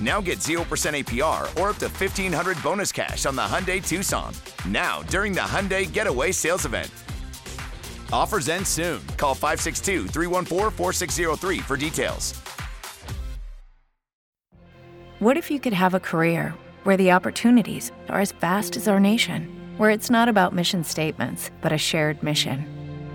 Now get 0% APR or up to 1500 bonus cash on the Hyundai Tucson. Now, during the Hyundai Getaway Sales Event. Offers end soon. Call 562 314 4603 for details. What if you could have a career where the opportunities are as vast as our nation, where it's not about mission statements, but a shared mission?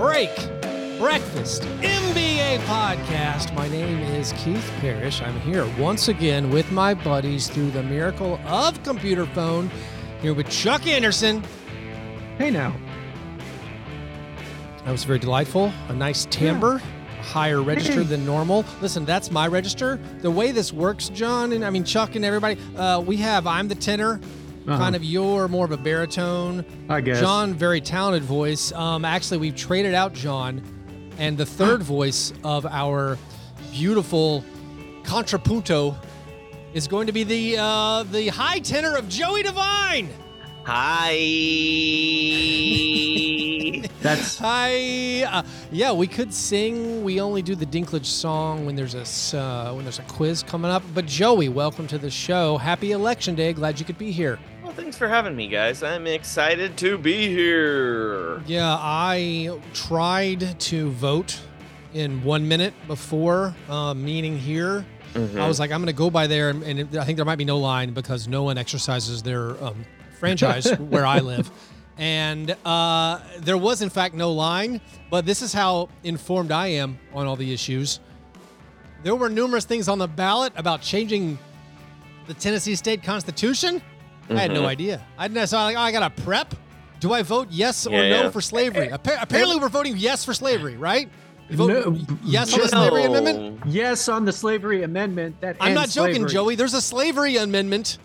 Break Breakfast NBA podcast. My name is Keith Parrish. I'm here once again with my buddies through the miracle of computer phone. Here with Chuck Anderson. Hey now. That was very delightful. A nice timbre, higher register than normal. Listen, that's my register. The way this works, John, and I mean Chuck and everybody, uh, we have I'm the tenor. Kind of you're more of a baritone. Uh-huh. I guess. John, very talented voice. Um, actually, we've traded out John, and the third voice of our beautiful contrapunto is going to be the uh, the high tenor of Joey Devine. Hi. That's Hi. Uh, yeah, we could sing. We only do the Dinklage song when there's a s- uh, when there's a quiz coming up. But Joey, welcome to the show. Happy Election Day. Glad you could be here. Thanks for having me, guys. I'm excited to be here. Yeah, I tried to vote in one minute before uh, meeting here. I was like, I'm going to go by there, and, and I think there might be no line because no one exercises their um, franchise where I live. And uh, there was, in fact, no line, but this is how informed I am on all the issues. There were numerous things on the ballot about changing the Tennessee state constitution. I had no Mhm. idea. I didn't. So I, like, oh, I got to prep. Do I vote yes or Yeah, no yeah. for slavery? Appa- apparently, we're voting yes for slavery, right? Vote No, yes on the just- slavery amendment. yes on the slavery amendment. That I'm not joking, slavery. Joey. There's a slavery amendment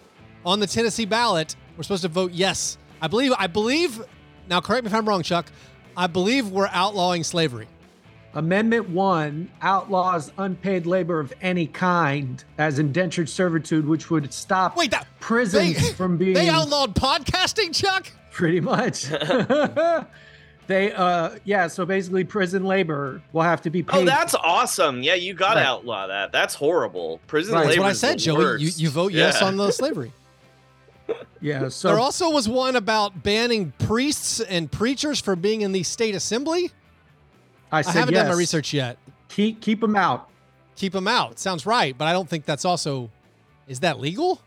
on the Tennessee ballot. We're supposed to vote yes. I believe. I believe. Now, correct me if I'm wrong, Chuck. I believe we're outlawing slavery. Amendment one outlaws unpaid labor of any kind as indentured servitude, which would stop Wait, that prisons they- from being They outlawed podcasting, Chuck. pretty much. they, uh, yeah. So basically, prison labor will have to be paid. Oh, that's awesome. Yeah, you got to Right. outlaw that. That's horrible. Prison Right. That's labor what I said, the Joey. You, you vote yes on the slavery. yeah. So there also was one about banning priests and preachers from being in the state assembly. I I haven't done my research yet. Keep keep them out. Keep them out. Sounds right, but I don't think that's also. Is that legal?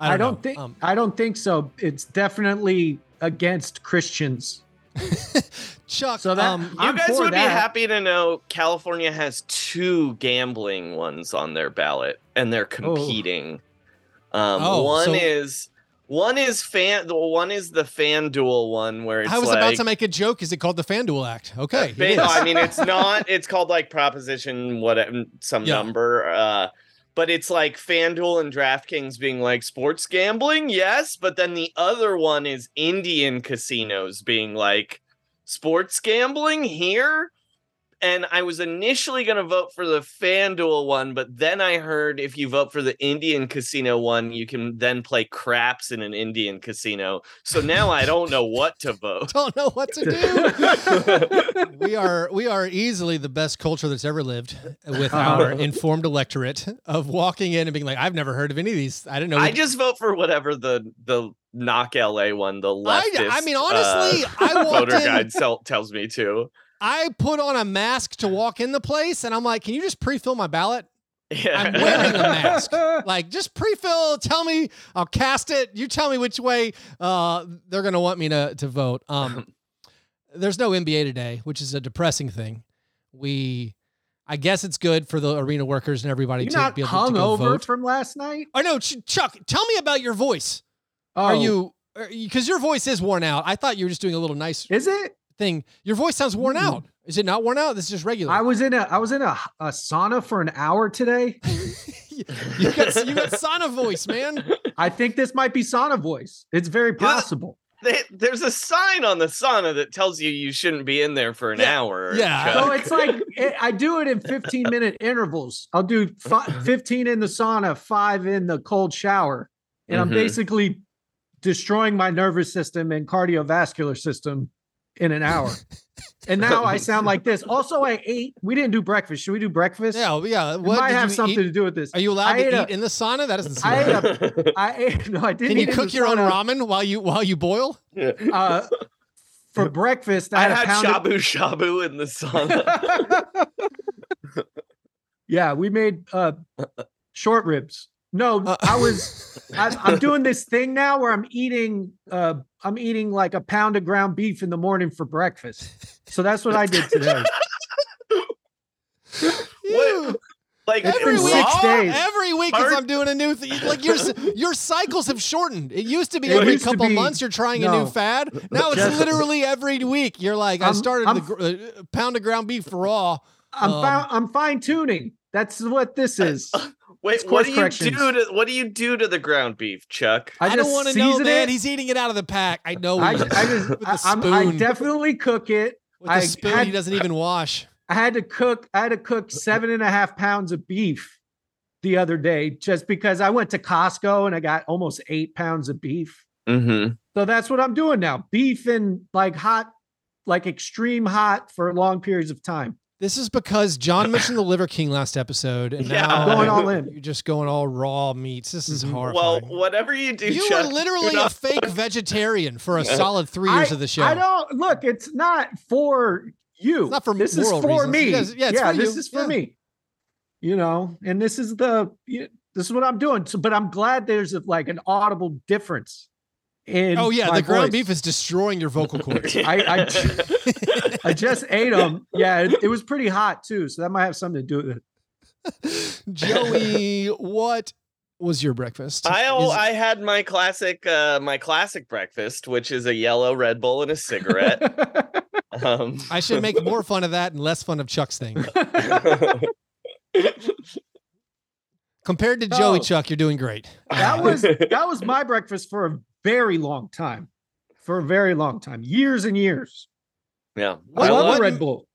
I don't, know. think. Um, I don't think so. It's definitely against Christians. Chuck. So that- um, You I'm guys for would be happy to know California has two gambling ones on their ballot, and they're competing. Um, Oh, one so- is one is fan. The one is the FanDuel one where it's I was like, about to make a joke. Is it called the FanDuel Act? Okay. Ba- no, I mean it's not. It's called like Proposition whatever some Yeah. number. Uh, but it's like FanDuel and DraftKings being like sports gambling, yes. But then the other one is Indian casinos being like sports gambling here. And I was initially going to vote for the FanDuel one, but then I heard if you vote for the Indian casino one, you can then play craps in an Indian casino. So now I don't know what to vote. Don't know what to do. we are we are easily the best culture that's ever lived with our informed electorate of walking in and being like, I've never heard of any of these. I didn't know. I just vote for whatever the the knock LA one, the I- leftist. I mean, honestly, uh, I walked voter in- guide tells me to. I put on a mask to walk in the place, and I'm like, can you just pre-fill my ballot? Yeah. I'm wearing a mask. Like, just pre-fill. Tell me, I'll cast it. You tell me which way uh, they're gonna want me to to vote. Um, there's no NBA today, which is a depressing thing. We, I guess it's good for the arena workers and everybody You to be able to, to go over vote. from last night? I know, Ch- Chuck. Tell me about your voice. Oh, Are you? Because your voice is worn out. I thought you were just doing a little nice Is it? Thing. Your voice sounds worn Mm. out. Is it not worn out? This is just regular. I was in a I was in a, a sauna for an hour today. you got you got sauna voice, man. I think this might be sauna voice. It's very possible. They- There's a sign on the sauna that tells you you shouldn't be in there for an Yeah, hour. yeah. Chuck. So it's like it, I do it in 15 minute intervals. I'll do fi- 15 in the sauna, five in the cold shower, and I'm Mhm. basically destroying my nervous system and cardiovascular system in an hour. and now I sound like this. Also, I ate. We didn't do breakfast. Should we do breakfast? Yeah, well, yeah. it What might have something eat? to do with this. Are you allowed I to eat a- in the sauna? That doesn't seem I right. ate a, I ate. No, I didn't. Can you eat cook the your own ramen while you while you boil? Uh, for breakfast, I I had, had a pound of- shabu shabu in the sauna. yeah, we made uh short ribs. No, Uh, I was I'm, I'm doing this thing now where I'm eating uh I'm eating like a pound of ground beef in the morning for breakfast. So that's what I did today. You- like every week, six days. every week, as Bird- I'm doing a new thing. Like your your cycles have shortened. It used to be It every couple be- months you're trying a new fad. Now it's Just- literally every week. You're like, I I'm- started I'm- the uh, pound of ground beef raw. I'm Um, fi- I'm fine tuning. That's what this is. Wait, what course do you do to what do you do to the ground beef, Chuck? I, don't want to know, man. it. He's eating it out of the pack. I know. I, he I just with the I, I'm, I definitely cook it. with the spoon had- he doesn't even wash. I had to cook. I had to cook seven and a half pounds of beef the other day just because I went to Costco and I got almost eight pounds of beef. Mm-hmm. So that's what I'm doing now. Beef and like hot, like extreme hot for long periods of time. This is because John mentioned the Liver King last episode, and Yeah. now I'm going all in. You're just going all raw meats. This is Mhm. horrifying. Well, whatever you do, you Chuck, were literally a fake vegetarian for a solid three years I, of the show. I don't look. It's not for you. It's not for this is moral for reasons. me. Yes, yeah, it's for this you. is for Yeah. me. You know, and this is the you- this is what I'm doing. So, but I'm glad there's a, like an audible difference. In Oh yeah, my the ground voice. beef is destroying your vocal cords. I, I, I just ate them. Yeah, it, it was pretty hot too, so that might have something to do with it. Joey, what was your breakfast? I al- Is- I had my classic uh my classic breakfast, which is a yellow Red Bull and a cigarette. um, I should make more fun of that and less fun of Chuck's thing. Compared to Joey No. Chuck, you're doing great. that was that was my breakfast for a very long time, for a very long time, years and years. Yeah, What- I I love love a Red Bull.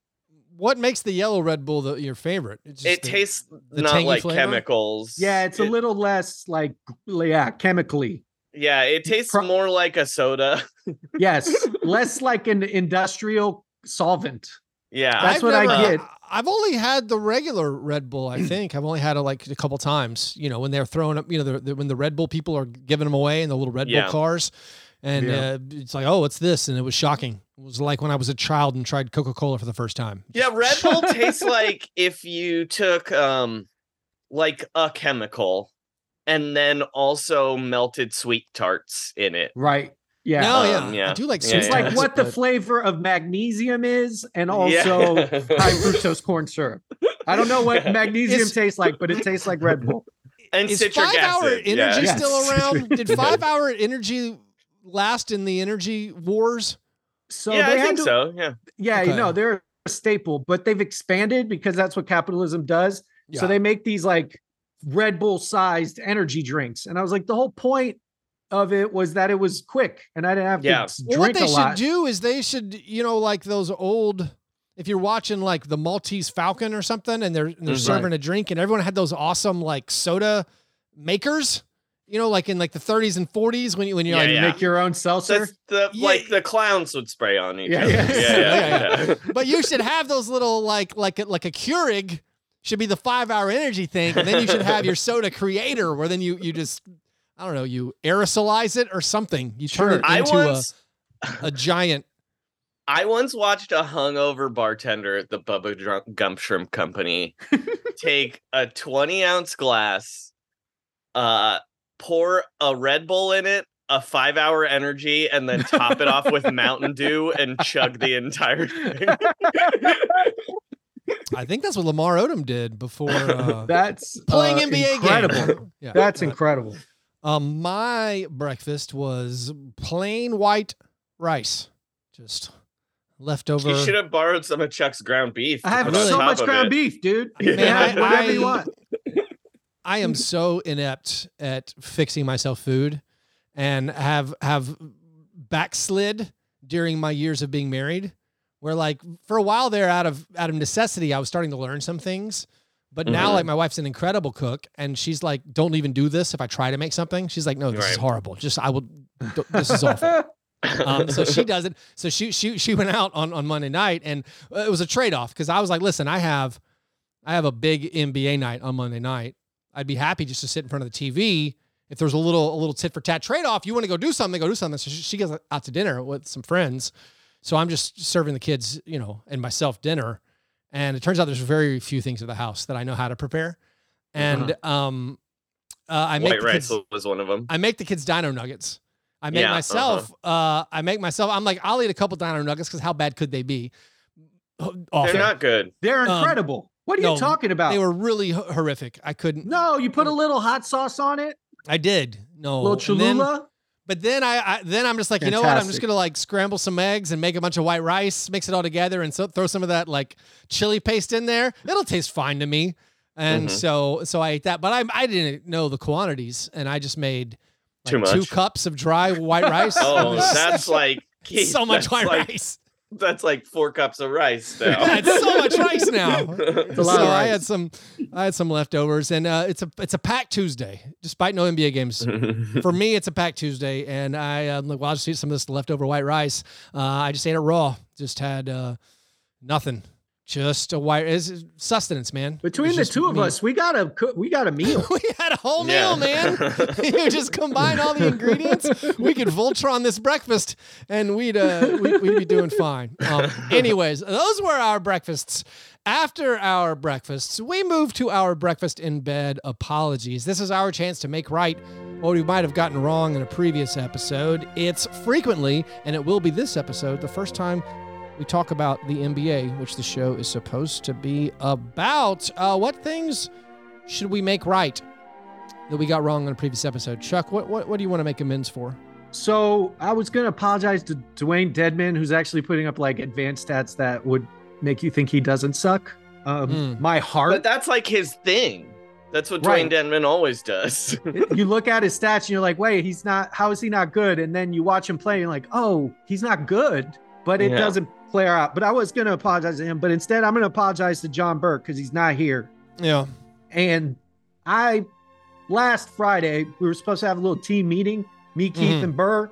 What makes the yellow Red Bull the, your favorite? It's just it the- tastes the not like flavor? chemicals. Yeah, it's a little less like yeah, chemically. Yeah, it tastes Pro- more like a soda. Yes, less like an industrial solvent. Yeah, That's what I get. I've only had the regular Red Bull. I think I've only had it like a couple times. You know, when they're throwing up, you know, the, the, when the Red Bull people are giving them away in the little Red Yeah. Bull cars, and Yeah. uh, it's like, oh, what's this? And it was shocking. It was like when I was a child and tried Coca Cola for the first time. Yeah, Red Bull tastes like if you took um like a chemical and then also melted sweet tarts in it. Right. Yeah. No, Um, yeah. I do like Yeah, sweet It's yeah. like what the flavor of magnesium is, and also Yeah. high fructose corn syrup. I don't know what magnesium Is- tastes like, but it tastes like Red Bull. and Is citric five acid. hour energy yeah. still Yes. around? Did five hour energy last in the energy wars? So Yeah, they I had think to- so. Yeah. Yeah, Okay. you know, they're a staple, but they've expanded because that's what capitalism does. Yeah. So they make these like Red Bull sized energy drinks. And I was like, the whole point of it was that it was quick and I didn't have Yeah. to s- Well, what they a lot. should do is they should, you know, like those old if you're watching like the Maltese Falcon or something, and they're and they're Mhm. serving a drink, and everyone had those awesome like soda makers, you know, like in like the 30s and 40s when you when you're Yeah, like yeah. Make your own seltzer. That's the Yeah. like the clowns would spray on each Yeah, other. yeah. Yeah, yeah, Yeah, yeah. but you should have those little like like a, like a Keurig should be the five hour energy thing, and then you should have your soda creator where then you you just I don't know you aerosolize it or something. You turn Sure. it into once a, a giant. I once watched a hungover bartender at the Bubba Drum- Gump Shrimp Company take a 20 ounce glass, uh, pour a Red Bull in it, a five hour energy, and then top it off with Mountain Dew and chug the entire thing. I think that's what Lamar Odom did before uh, That's playing uh, NBA incredible. game. Yeah. That's Uh, incredible. Um, my breakfast was plain white rice, just leftover. you should have borrowed some of Chuck's ground beef. I have put so much ground it. beef, dude. Yeah. You can have Man, I- whatever you want. I am so inept at fixing myself food, and have have backslid during my years of being married. Where like for a while there, out of out of necessity, I was starting to learn some things. But now, Mhm. like my wife's an incredible cook, and she's like, "Don't even do this if I try to make something." She's like, "No, this is horrible. Just I will. This is awful." um, so she does it. So she she she went out on on Monday night, and uh, it was a trade off because I was like, listen, I have I have a big NBA night on Monday night. I'd be happy just to sit in front of the TV. If there's a little a little tit for tat trade off, you want to go do something, go do something. So she, she goes out to dinner with some friends. So I'm just serving the kids, you know, and myself dinner. And it turns out there's very few things at the house that I know how to prepare. And um, uh, I make White the rice kids, was one of them. I make the kids dino nuggets. I make Yeah, myself. uh I make myself. I'm like, I'll eat a couple dino nuggets because how bad could they be? Awful. They're not good. They're Um, incredible. What are no, you talking about? They were really ho- horrific. I couldn't. no, you put a little hot sauce on it, I did. No. a little And then- Cholula. but then I, I then I'm just like, you know what? I'm just gonna like scramble some eggs and make a bunch of white rice, mix it all together, and so throw some of that like chili paste in there. It'll taste fine to me. And Mhm. so so I ate that, but I I didn't know the quantities, and I just made like, Too two cups of dry white rice. Oh, that's like Keith, so much white like, rice. That's like four cups of rice now. Yeah, it's so much rice now. a lot so of I had some, I had some leftovers, and uh, it's a it's a packed Tuesday, despite no NBA games. For me, it's a packed Tuesday, and I um, like, well, I'll just eat some of this leftover white rice. Uh, I just ate it raw. Just had uh, nothing. Just a white it's sustenance, man. Between the two of me. us, we got a we got a meal. we had a whole Yeah. meal, man. you just combine all the ingredients. We could Voltron this breakfast, and we'd uh, we, we'd be doing fine. Um, anyways, those were our breakfasts. After our breakfasts, we move to our breakfast in bed apologies. This is our chance to make right what we might have gotten wrong in a previous episode. It's frequently, and it will be this episode, the first time we talk about the NBA, which the show is supposed to be about. Uh, what things should we make right that we got wrong in a previous episode? Chuck, what what, what do you want to make amends for? So I was gonna apologize to Dewayne Dedmon, who's actually putting up like advanced stats that would make you think he doesn't suck. Um, Mm. My heart. but that's like his thing. That's what Right. Dewayne Dedmon always does. you look at his stats and you're like, wait, he's not. How is he not good? And then you watch him play, and you're like, oh, he's not good, but it Yeah. doesn't flare out. But I was gonna apologize to him, but instead I'm gonna apologize to John Burke because he's not here. Yeah. And I last Friday we were supposed to have a little team meeting, me, Keith, Mhm. and Burr.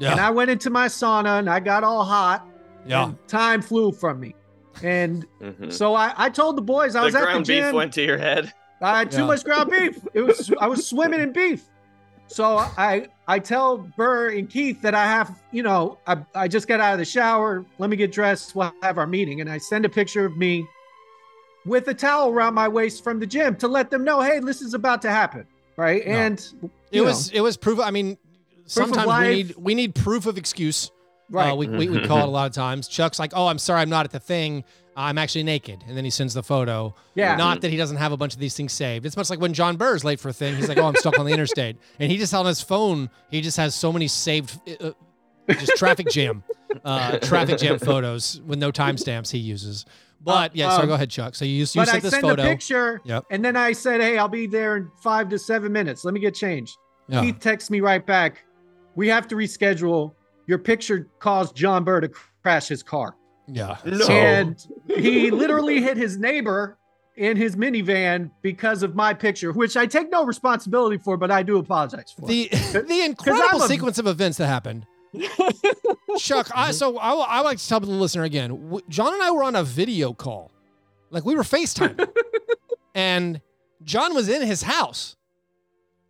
And I went into my sauna and I got all hot. yeah. and time flew from me. And Mhm. so I, I told the boys I The was at the ground beef went to your head. I had too Yeah. much ground beef. It was I was swimming in beef. So I I tell Burr and Keith that I have, you know, I, I just got out of the shower. Let me get dressed. We'll have our meeting. And I send a picture of me with a towel around my waist from the gym to let them know, hey, this is about to happen. Right. No. And It you was it was proof. I mean, of sometimes we need we need proof of excuse. know, right. Uh, we, we we call it a lot of times. Chuck's like, "Oh, I'm sorry, I'm not at the thing. I'm actually naked," and then he sends the photo. yeah. Not that he doesn't have a bunch of these things saved. It's much like when John Burr's late for a thing. He's like, "Oh, I'm stuck on the interstate," and he just on his phone. He just has so many saved, uh, just traffic jam, uh, traffic jam photos with no timestamps he uses. But yeah, sorry, um, go ahead, Chuck. So you used you but I sent this sent photo. a picture Yep. and then I said, hey, I'll be there in five to seven minutes. Let me get changed. Yeah. Keith texts me right back. We have to reschedule. Your picture caused John Burr to crash his car. Yeah. No. and he literally hit his neighbor in his minivan because of my picture, which I take no responsibility for, but I do apologize for. The the incredible a- sequence of events that happened. Chuck, I, mm-hmm. so I, I like to tell the listener again. John and I were on a video call, like we were FaceTime, and John was in his house,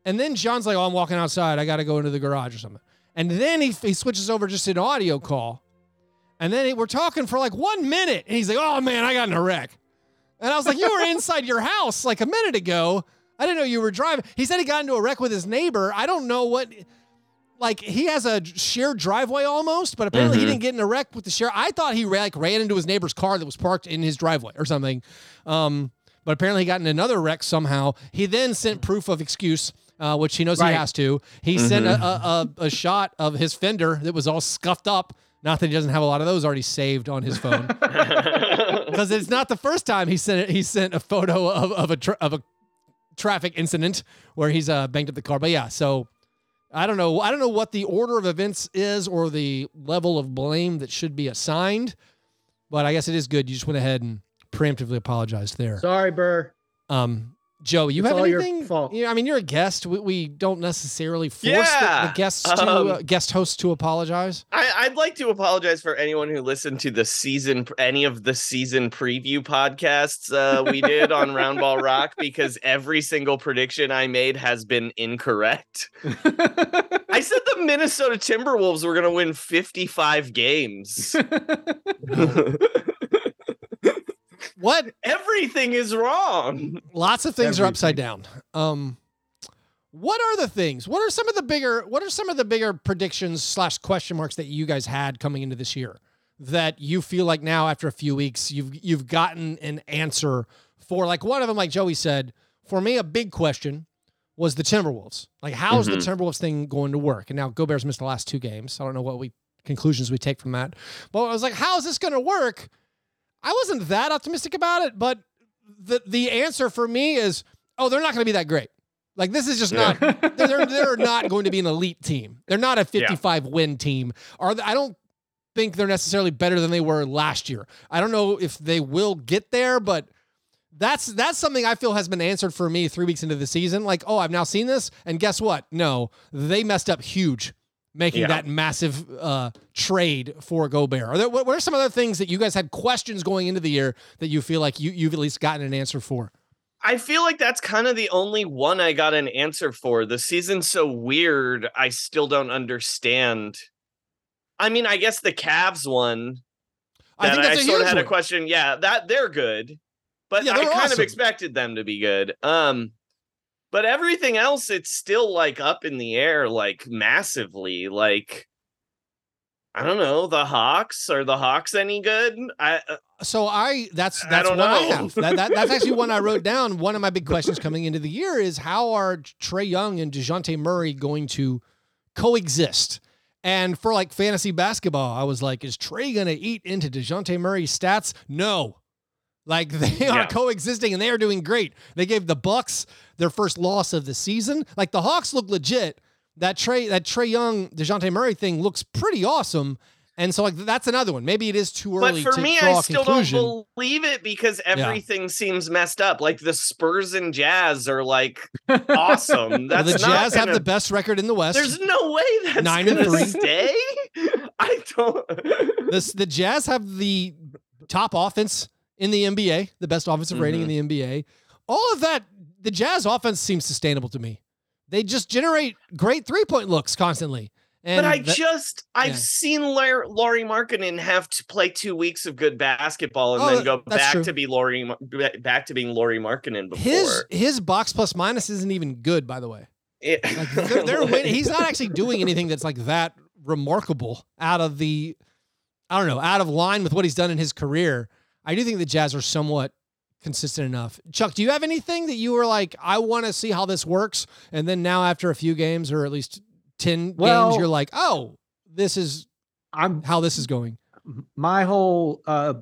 and then John's like, "Oh, I'm walking outside. I got to go into the garage or something." And then he he switches over just to an audio call, and then he, we're talking for like one minute, and he's like, "Oh man, I got in a wreck," and I was like, "You were inside your house like a minute ago." I didn't know you were driving. He said he got into a wreck with his neighbor. I don't know what like he has a shared driveway almost, but apparently he Mhm. didn't get in a wreck with the share. I thought he like ran into his neighbor's car that was parked in his driveway or something. Um, but apparently he got in another wreck somehow. He then sent proof of excuse, uh, which he knows he has to. He sent a, a, a, a shot of his fender that was all scuffed up. Not that he doesn't have a lot of those already saved on his phone, because it's not the first time he sent it. He sent a photo of, of a tra- of a traffic incident where he's uh, banged up the car. But yeah, so I don't know. I don't know what the order of events is or the level of blame that should be assigned, but I guess it is good. You just went ahead and preemptively apologized there. Sorry, Burr. Um, Joe, you It's have all your anything? fault. Yeah, I mean, you're a guest. We, we don't necessarily force the, Yeah, the guests to um, uh, guest hosts to apologize. I, I'd like to apologize for anyone who listened to the season, any of the season preview podcasts uh, we did on Roundball Rock because every single prediction I made has been incorrect. I said the Minnesota Timberwolves were going to win 55 games. What? Everything is wrong. Lots of things are upside down. Um, what are the things? What are some of the bigger? What are some of the bigger predictions slash question marks that you guys had coming into this year that you feel like now after a few weeks you've you've gotten an answer for? Like one of them, like Joey said, for me a big question was the Timberwolves. Like how's the Timberwolves thing going to work? And now Gobert's missed the last two games. I don't know what we conclusions we take from that. But I was like, how's this going to work? I wasn't that optimistic about it, but the the answer for me is, oh, they're not going to be that great. Like this is just not. They're they're not going to be an elite team. They're not a 55 win team. Are they, I don't think they're necessarily better than they were last year. I don't know if they will get there, but that's that's something I feel has been answered for me three weeks into the season. Like, oh, I've now seen this, and guess what? No, they messed up huge, making Yeah. that massive uh, trade for Gobert. Are there, what, what are some other things that you guys had questions going into the year that you feel like you you've at least gotten an answer for? I feel like that's kind of the only one I got an answer for. The season's so weird, I still don't understand. I mean, I guess the Cavs one I think I, that's a sort huge of had one. a question. Yeah, that they're good, but Yeah, I kind of expected them to be good. Um, but everything else, it's still like up in the air, like massively. Like, I don't know, the Hawks are the Hawks any good? I uh, So I that's I that's don't what I have. That, that, that's actually one I wrote down. One of my big questions coming into the year is how are Trae Young and Dejounte Murray going to coexist? And for like fantasy basketball, I was like, is Trae gonna eat into Dejounte Murray's stats? No. Like they are Yeah. coexisting and they are doing great. They gave the Bucks their first loss of the season. Like the Hawks look legit. That Trae that Trae Young Dejounte Murray thing looks pretty awesome. And so like that's another one. Maybe it is too early. but for to me, draw I still conclusion. don't believe it because everything seems messed up. Like the Spurs and Jazz are like awesome. Well, the Jazz have gonna- the best record in the West. There's no way that's Nine and three. stay. I don't. the, the Jazz have the top offense in the NBA, the best offensive rating Mm-hmm. in the NBA. All of that, the Jazz offense seems sustainable to me. They just generate great three point looks constantly. And but I that- just I've yeah. seen Lar- Lauri Markkanen have to play two weeks of good basketball and Oh, then go back true. to be Lauri back to being Lauri Markkanen before. his his box plus minus isn't even good, by the way. It- Like they're, they're he's not actually doing anything that's like that remarkable out of the I don't know, out of line with what he's done in his career. I do think the Jazz are somewhat consistent enough. Chuck, do you have anything that you were like, I want to see how this works? And then now after a few games or at least 10 games, you're like, oh, this is I'm how this is going. my whole uh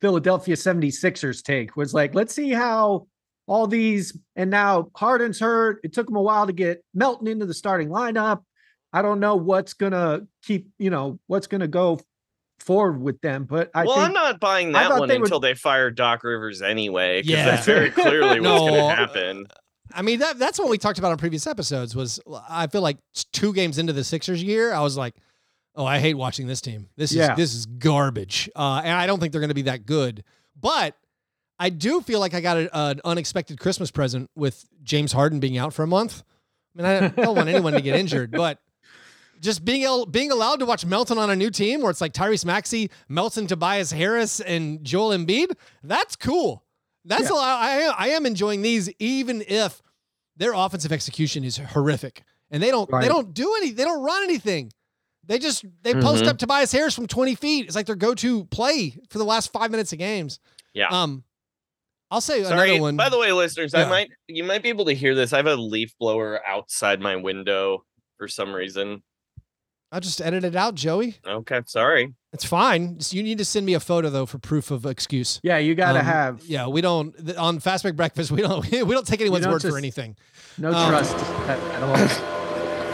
Philadelphia 76ers take was like, let's see how all these and now Harden's hurt. It took him a while to get Melton into the starting lineup. I don't know what's gonna keep, you know, what's gonna go forward with them. But I well, think I'm not buying that one they would- until they fire Doc Rivers anyway. Because Yeah. that's very clearly what's going to happen. I mean that that's what we talked about on previous episodes was I feel like two games into the Sixers year, I was like, "Oh, I hate watching this team. This is this is garbage." Uh, and I don't think they're going to be that good. But I do feel like I got a, an unexpected Christmas present with James Harden being out for a month. I mean, I don't want anyone to get injured, but just being able, being allowed to watch Melton on a new team where it's like Tyrese Maxey, Melton, Tobias Harris, and Joel Embiid, that's cool. That's Yeah. a lot. I, I am enjoying these, even if their offensive execution is horrific, and they don't they don't do any, they don't run anything. They just they post Mhm. up Tobias Harris from 20 feet. It's like their go-to play for the last five minutes of games. Yeah. Um, I'll say Sorry. another one. By the way, listeners, Yeah. I might you might be able to hear this. I have a leaf blower outside my window for some reason. I'll just edit it out, Joey. Okay, sorry. It's fine. Just- you need to send me a photo though for proof of excuse. yeah, you got to Um, have Yeah, we don't th- on Fast Break Breakfast. We don't we don't take anyone's don't word for anything. no um, trust at, at all.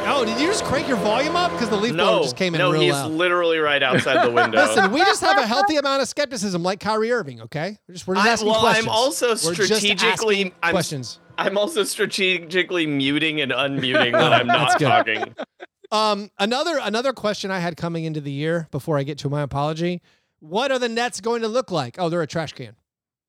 Oh, did you just crank your volume up because the leaf blower just came in no, real he's loud? literally right outside the window. Listen, we just have a healthy amount of skepticism, like Kyrie Irving. Okay, we're just we're just I- asking well, questions. I'm also We're just strategically asking I'm, questions. I'm also strategically muting and unmuting when I'm not talking. Um, another another question I had coming into the year before I get to my apology: What are the Nets going to look like? Oh, they're a trash can.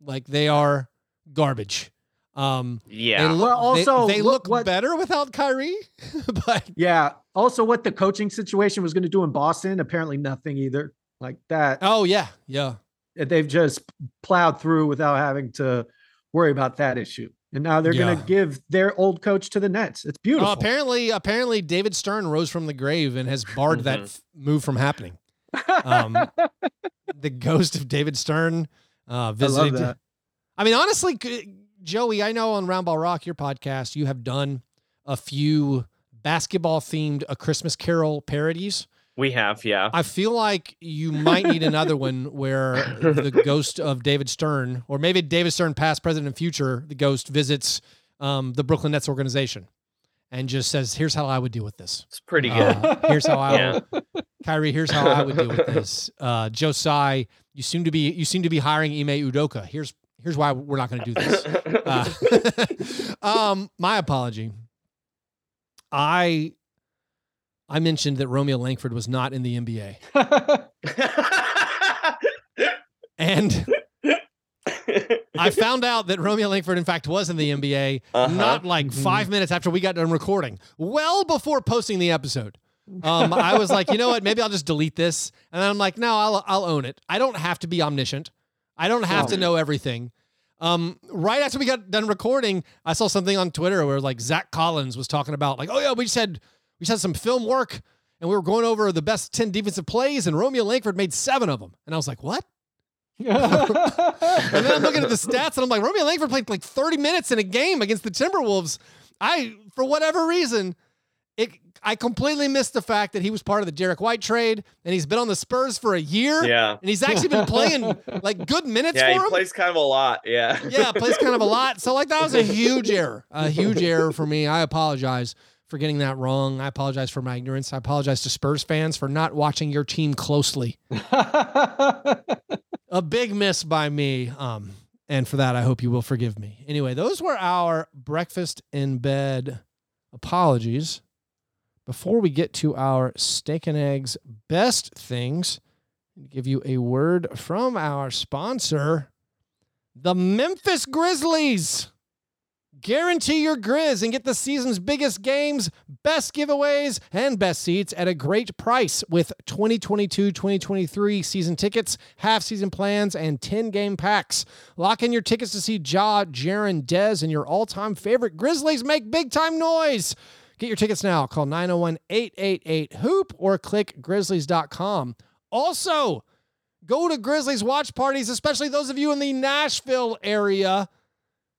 Like they are garbage. Um, Yeah. They look, Well, they- also, they, look look what- better without Kyrie, but Yeah. Also, what the coaching situation was going to do in Boston, apparently nothing either. Like that, oh yeah, yeah. they've just plowed through without having to worry about that issue. And now they're going to give their old coach to the Nets. It's beautiful. Oh, apparently, apparently, David Stern rose from the grave and has barred that Mhm. f- move from happening. Um, the ghost of David Stern uh, I love visited. that. I mean, honestly, Joey, I know on Roundball Rock, your podcast, you have done a few basketball themed A Christmas Carol parodies. We have, yeah. I feel like you might need another one where the ghost of David Stern, or maybe David Stern, past, present, and future, the ghost visits um, the Brooklyn Nets organization and just says, "Here's how I would deal with this. It's pretty good. Uh, here's how I, Yeah. would, Kyrie. Here's how I would deal with this. Uh, Joe Tsai, you seem to be you seem to be hiring Ime Udoka. Here's here's why we're not going to do this. Uh, um, my apology. I I mentioned that Romeo Langford was not in the NBA, and I found out that Romeo Langford, in fact, was in the NBA Uh-huh. not like five minutes after we got done recording, well before posting the episode. Um, I was like, you know what? Maybe I'll just delete this, and then I'm like, no, I'll I'll own it. I don't have to be omniscient. I don't have to No. know everything. Um, right after we got done recording, I saw something on Twitter where like Zach Collins was talking about like, oh yeah, we just had we just had some film work and we were going over the best ten defensive plays, and Romeo Langford made seven of them, and I was like, what? And then I'm looking at the stats and I'm like, Romeo Langford played like 30 minutes in a game against the Timberwolves. I, for whatever reason, it I completely missed the fact that he was part of the Derrick White trade and he's been on the Spurs for a year. yeah. And he's actually been playing like good minutes Yeah, for he him. plays kind of a lot. Yeah. yeah, plays kind of a lot. So like that was a huge error. A huge error for me. I apologize for getting that wrong. I apologize for my ignorance. I apologize to Spurs fans for not watching your team closely a big miss by me. Um, and for that, I hope you will forgive me. Anyway, those were our breakfast in bed apologies. Before we get to our steak and eggs best things, give you a word from our sponsor, the Memphis Grizzlies. Guarantee your Grizz and get the season's biggest games, best giveaways, and best seats at a great price with 2022 2023 season tickets, half season plans, and 10 game packs. Lock in your tickets to see Ja, Jaren, Dez, and your all time favorite Grizzlies make big time noise. Get your tickets now. Call 901 888 Hoop or click grizzlies.com. Also, go to Grizzlies watch parties, especially those of you in the Nashville area.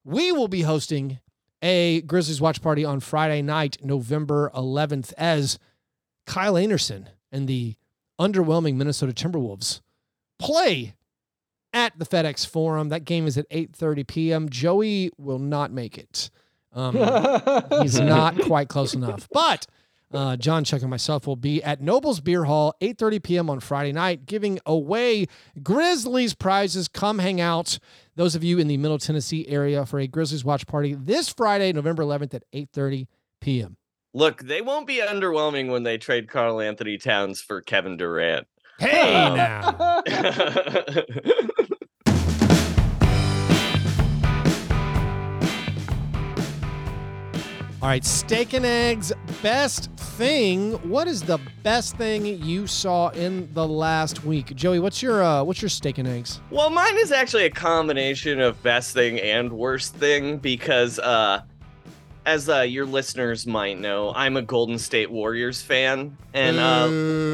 We will be hosting a Grizzlies watch party on Friday night, November 11th, as Kyle Anderson and the underwhelming Minnesota Timberwolves play at the FedEx Forum. That game is at 8:30 p.m. Joey will not make it. Um, he's not quite close enough. But Uh, John, Chuck, and myself will be at Noble's Beer Hall, 8:30 p.m. on Friday night, giving away Grizzlies prizes. Come hang out. Those of you in the Middle Tennessee area for a Grizzlies watch party this Friday, November 11th at 8:30 p.m. Look, they won't be underwhelming when they trade Karl Anthony Towns for Kevin Durant. Hey Um, now. All right, steak and eggs. Best thing. What is the best thing you saw in the last week, Joey? What's your uh, what's your steak and eggs? well, mine is actually a combination of best thing and worst thing because, uh, as uh, your listeners might know, I'm a Golden State Warriors fan, and uh,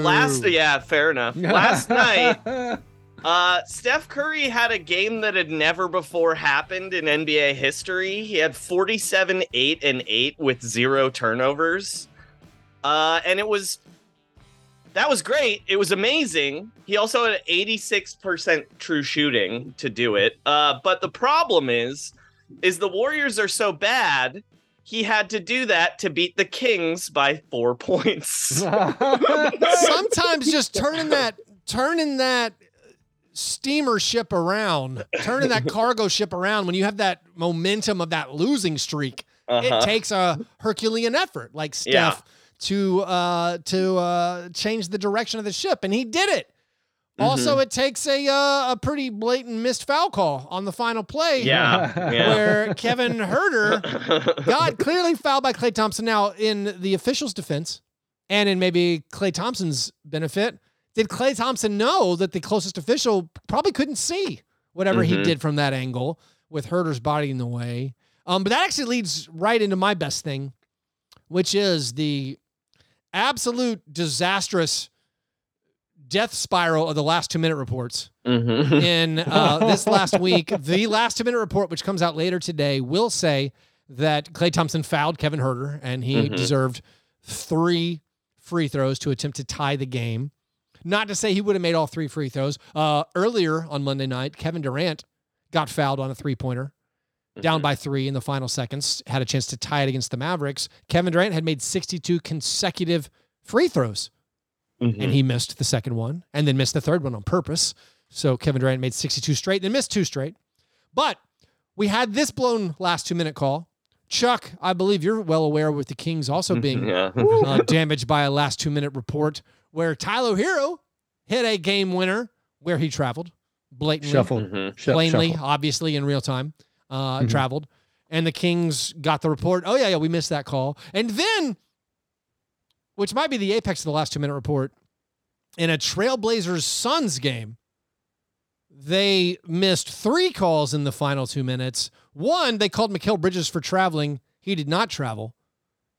last yeah, fair enough. Last night, Uh, Steph Curry had a game that had never before happened in NBA history. He had 47, 8, and 8 with zero turnovers. Uh, and it was that was great. It was amazing. He also had 86% true shooting to do it. Uh, but the problem is, is the Warriors are so bad. He had to do that to beat the Kings by four points. Sometimes just turning that turning that steamer ship around, turning that cargo ship around when you have that momentum of that losing streak. Uh-huh. It takes a Herculean effort, like Steph, Yeah. to uh, to uh, change the direction of the ship, and he did it. Also, it takes a uh, a pretty blatant missed foul call on the final play, yeah. yeah. where Kevin Huerter got clearly fouled by Klay Thompson. Now, in the official's defense, and in maybe Klay Thompson's benefit, did Klay Thompson know that the closest official probably couldn't see whatever he Mhm. did from that angle with Huerter's body in the way? Um, but that actually leads right into my best thing, which is the absolute disastrous death spiral of the last two minute reports Mhm. in uh, this last week. The last two minute report, which comes out later today, will say that Klay Thompson fouled Kevin Huerter and he Mhm. deserved three free throws to attempt to tie the game. Not to say he would have made all three free throws. Uh, earlier on Monday night, Kevin Durant got fouled on a three pointer. Down by three in the final seconds, had a chance to tie it against the Mavericks. Kevin Durant had made 62 consecutive free throws Mhm. and he missed the second one and then missed the third one on purpose. So Kevin Durant made 62 straight, then missed two straight. But we had this blown last two minute call. Chuck, I believe you're well aware with the Kings also being yeah. uh, damaged by a last two minute report where Tyler Herro hit a game winner where he traveled blatantly, Shuffle. Mhm. Plainly, shuffle. obviously in real time, uh, Mhm. traveled. And the Kings got the report. Oh, yeah, yeah, we missed that call. And then, which might be the apex of the last two minute report, in a Trailblazers Suns game, they missed three calls in the final two minutes. One, they called Mikal Bridges for traveling. He did not travel.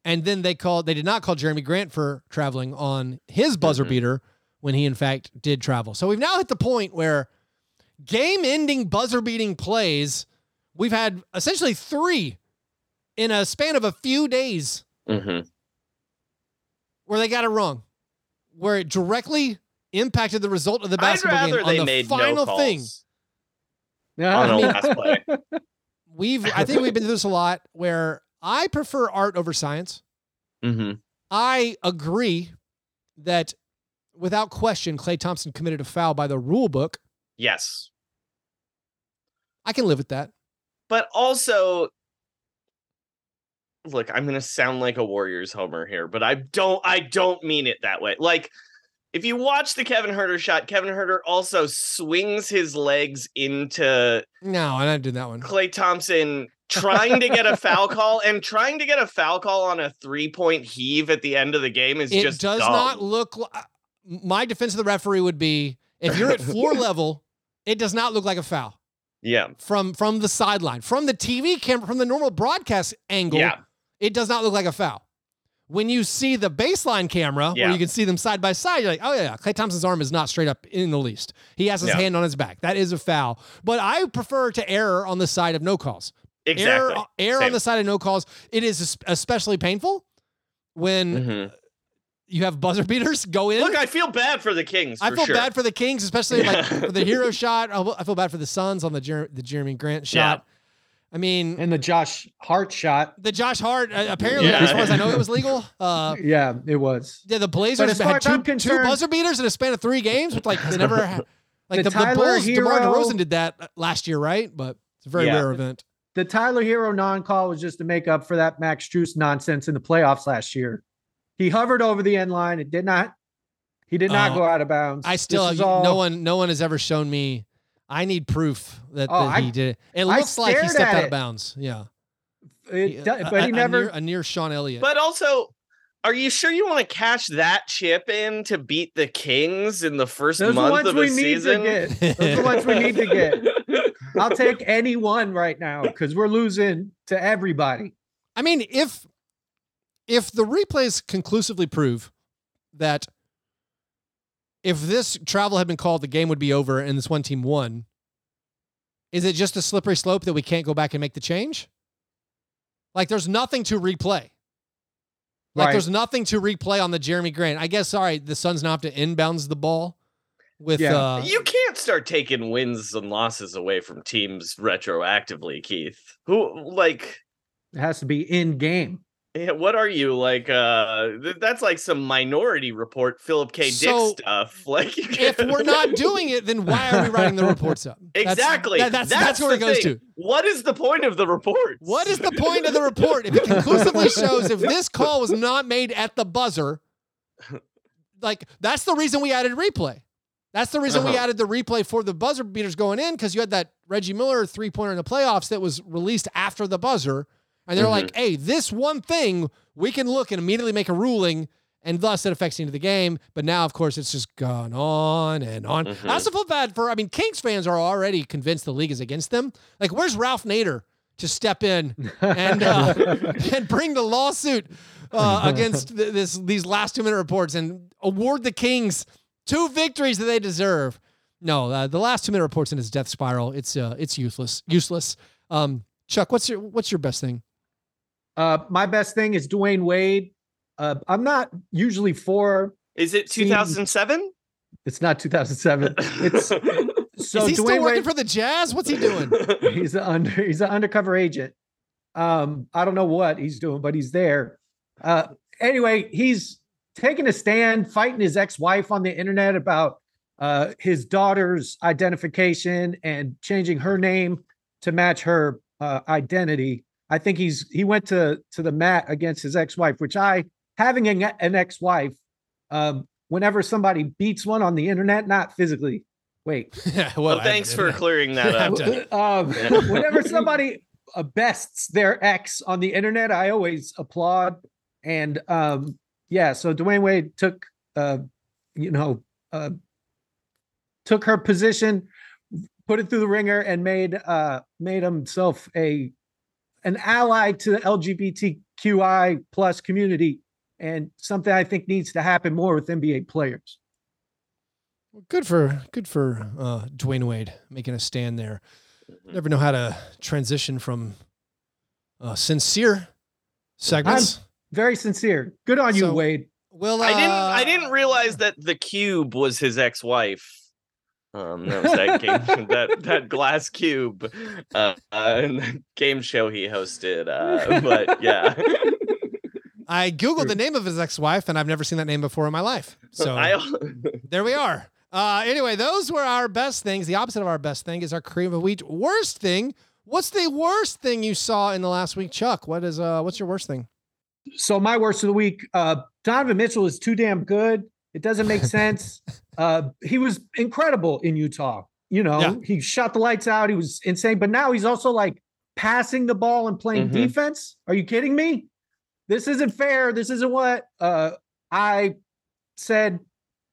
And then they called they did not call Jerami Grant for traveling on his buzzer Mhm. beater when he in fact did travel. So we've now hit the point where game ending buzzer beating plays, we've had essentially three in a span of a few days Mhm. where they got it wrong, where it directly impacted the result of the basketball rather game. they on the made final no thing, calls Yeah. on a I mean- last play. we've I think we've been through this a lot where I prefer art over science. Mhm. I agree that without question, Klay Thompson committed a foul by the rule book. Yes. I can live with that. but also look i'm gonna sound like a warriors homer here but i don't i don't mean it that way like if you watch the kevin huerter shot kevin huerter also swings his legs into No, I didn't do that one. klay thompson trying to get a foul call and trying to get a foul call on a three point heave at the end of the game is just It just does dumb. not look. Li- uh, my defense of the referee would be if you're at floor level, it does not look like a foul yeah from from the sideline, from the TV camera, from the normal broadcast angle. yeah it does not look like a foul. When you see the baseline camera, where you can see them side by side, you're like, oh yeah, Klay Thompson's arm is not straight up in the least. He has his Yeah. hand on his back. That is a foul. But I prefer to err on the side of no calls. exactly Err, err on the side of no calls. It is especially painful when Mhm. you have buzzer beaters go in. look i feel bad for the kings I feel sure. bad for the Kings, especially like for the Herro shot. I feel bad for the Suns on the Jer- the Jerami Grant Yeah. shot. I mean, And the Josh Hart shot. the Josh Hart, uh, apparently, Yeah. as far as I know, it was legal. Uh, Yeah, it was. yeah, the But Blazers as far had as two, two buzzer beaters in a span of three games, which like they never. Like The the, the, Tyler Bulls, DeMar DeRozan did that uh, last year, right? But it's a very Yeah. rare event. The Tyler Herro non-call was just to make up for that Max Strus nonsense in the playoffs last year. He hovered over the end line. It did not. He did not Oh, go out of bounds. I still, all- no one, no one has ever shown me. I need proof that, Oh, that he I- did. It I looks like he stepped out it. of bounds. Yeah, It, do- uh, but he a- a never. near, a near Sean Elliott. But also, are you sure you want to cash that chip in to beat the Kings in the first those are the month ones of we the need season? to get. Those are the ones we need to get. I'll take any one right now because we're losing to everybody. I mean, if if the replays conclusively prove that if this travel had been called, the game would be over and this one team won, is it just a slippery slope that we can't go back and make the change? Like, there's nothing to replay. Like, Right. there's nothing to replay on the Jerami Grant. I guess, all right, the Suns now have to inbounds the ball with. Yeah. Uh, You can't start taking wins and losses away from teams retroactively, Keith. Who like It has to be in game. Yeah, what are you like uh th- that's like some minority report Philip K. Dick stuff. Like if we're not doing it, then why are we writing the reports up? That's- Exactly. that- that's, that's, where it goes thing. to. What is the point of the report? What is the point of the report if it conclusively shows if this call was not made at the buzzer? Like that's the reason we added replay. That's the reason we Uh-huh. added the replay for the buzzer beaters going in because you had that Reggie Miller three pointer in the playoffs that was released after the buzzer, and they're Mhm. like, "Hey, this one thing we can look and immediately make a ruling." And thus it affects the end of the game. But now, of course, it's just gone on and on. Mhm. I also feel bad for, I mean, Kings fans are already convinced the league is against them. Like, where's Ralph Nader to step in and uh, and bring the lawsuit uh, against th- this these last two minute reports and award the Kings two victories that they deserve. No, uh, the last two minute reports in his death spiral. It's uh, it's useless. Useless. Um, Chuck, what's your what's your best thing? Uh, my best thing is Dwyane Wade. Uh, I'm not usually for. Is it Seems- 2007? It's not 2007. It's so Is he Dwyane still working Wade. for the Jazz? What's he doing? he's an under. He's an undercover agent. Um, I don't know what he's doing, but he's there. Uh, anyway, he's taking a stand, fighting his ex-wife on the internet about uh, his daughter's identification and changing her name to match her uh, identity. I think he's he went to to the mat against his ex-wife, which I having an, an ex-wife. Um, whenever somebody beats one on the internet, not physically. Wait, well, thanks for clearing that I'm up. done. um, whenever somebody uh, bests their ex on the internet, I always applaud. And um, yeah, so Dwyane Wade took, uh, you know, uh, took her position, put it through the ringer, and made uh, made himself a an ally to the LGBTQI plus community, and something I think needs to happen more with NBA players. Good for good for uh, Dwyane Wade making a stand there. Never know how to transition from uh, sincere segments. Very sincere. Good on you, Wade. well, uh, I didn't I didn't realize that the cube was his ex-wife. Um, that was that game, that that glass cube, uh, uh, in the game show he hosted. Uh, but yeah, I googled the name of his ex-wife, and I've never seen that name before in my life. So I there we are. Uh, anyway, those were our best things. The opposite of our best thing is our cream of wheat. Worst thing. What's the worst thing you saw in the last week, Chuck? What is uh? What's your worst thing? so my worst of the week uh donovan mitchell is too damn good it doesn't make sense uh he was incredible in utah you know Yeah. he shot the lights out he was insane but now he's also like passing the ball and playing Mhm. defense are you kidding me this isn't fair this isn't what uh i said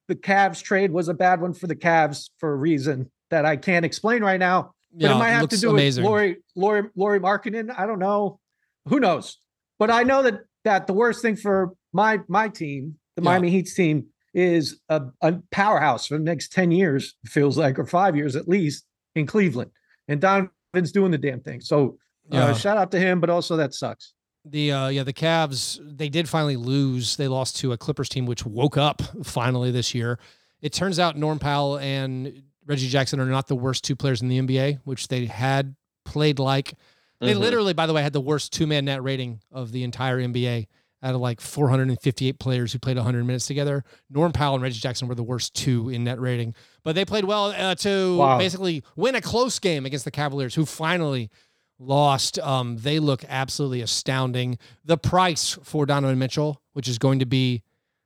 the Cavs trade was a bad one for the Cavs for a reason that I can't explain right now. But it might have to do amazing. with Lauri, Lauri, Lauri Markkanen. I don't know. Who knows? But I know that that the worst thing for my my team, the Yeah. Miami Heat's team, is a, a powerhouse for the next 10 years, it feels like, or five years at least in Cleveland. And Donovan's doing the damn thing. So Yeah. uh, shout out to him, but also that sucks. The uh, yeah, the Cavs they did finally lose. They lost to a Clippers team which woke up finally this year. It turns out Norm Powell and Reggie Jackson are not the worst two players in the NBA, which they had played like. They Mhm. literally, by the way, had the worst two man net rating of the entire NBA out of like 458 players who played 100 minutes together. Norm Powell and Reggie Jackson were the worst two in net rating, but they played well uh, to Wow. basically win a close game against the Cavaliers, who finally lost. Um, they look absolutely astounding. The price for Donovan Mitchell, which is going to be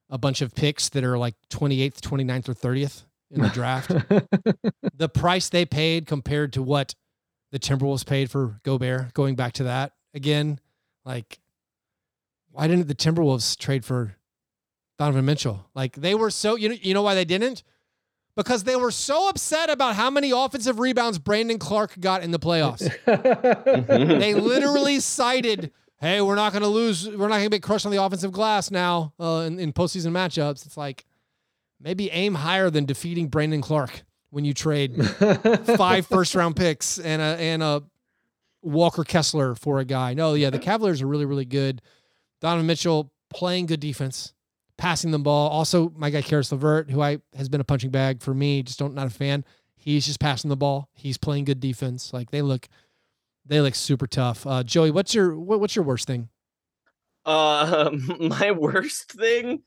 a bunch of picks that are like 28th, 29th, or 30th in the draft. the price they paid compared to what the Timberwolves paid for Gobert, going back to that again, like why didn't the Timberwolves trade for Donovan Mitchell? Like they were so you know you know why they didn't? Because they were so upset about how many offensive rebounds Brandon Clarke got in the playoffs. they literally cited, "Hey, we're not going to lose. We're not going to get crushed on the offensive glass now uh, in, in postseason matchups." It's like maybe aim higher than defeating Brandon Clarke when you trade five first round picks and a and a Walker Kessler for a guy. No, yeah, the Cavaliers are really really good. Donovan Mitchell playing good defense, passing the ball. Also, my guy Caris LeVert, who I has been a punching bag for me, just don't not a fan. He's just passing the ball. He's playing good defense. Like they look, they look super tough. Uh, Joey, what's your what, what's your worst thing? Uh, my worst thing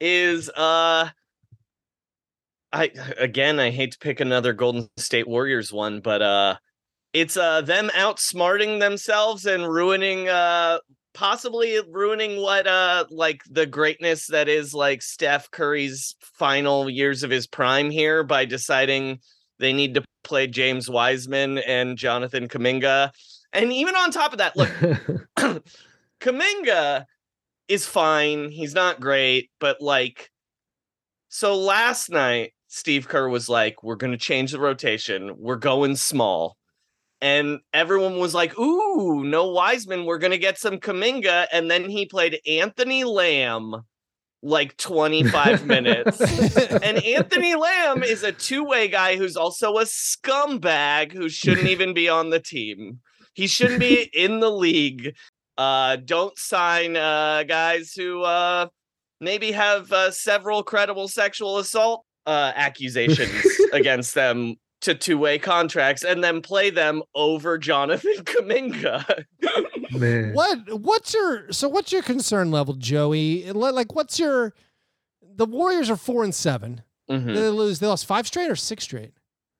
is uh, I again I hate to pick another Golden State Warriors one, but uh, it's uh them outsmarting themselves and ruining uh possibly ruining what uh like the greatness that is like Steph Curry's final years of his prime here by deciding they need to play James Wiseman and Jonathan Kuminga. And even on top of that, look, Kuminga is fine. He's not great, but like, so last night, Steve Kerr was like, we're going to change the rotation. We're going small. And everyone was like, ooh, no Wiseman. We're going to get some Kuminga. And then he played Anthony Lamb like 25 minutes. And Anthony Lamb is a two way guy who's also a scumbag who shouldn't even be on the team. He shouldn't be in the league. Uh, don't sign uh, guys who uh, maybe have uh, several credible sexual assault uh, accusations against them to two way contracts and then play them over Jonathan Kuminga. Man. What what's your so what's your concern level, Joey? Like what's your the Warriors are four and 7 Mhm. They lose. They lost five straight or six straight.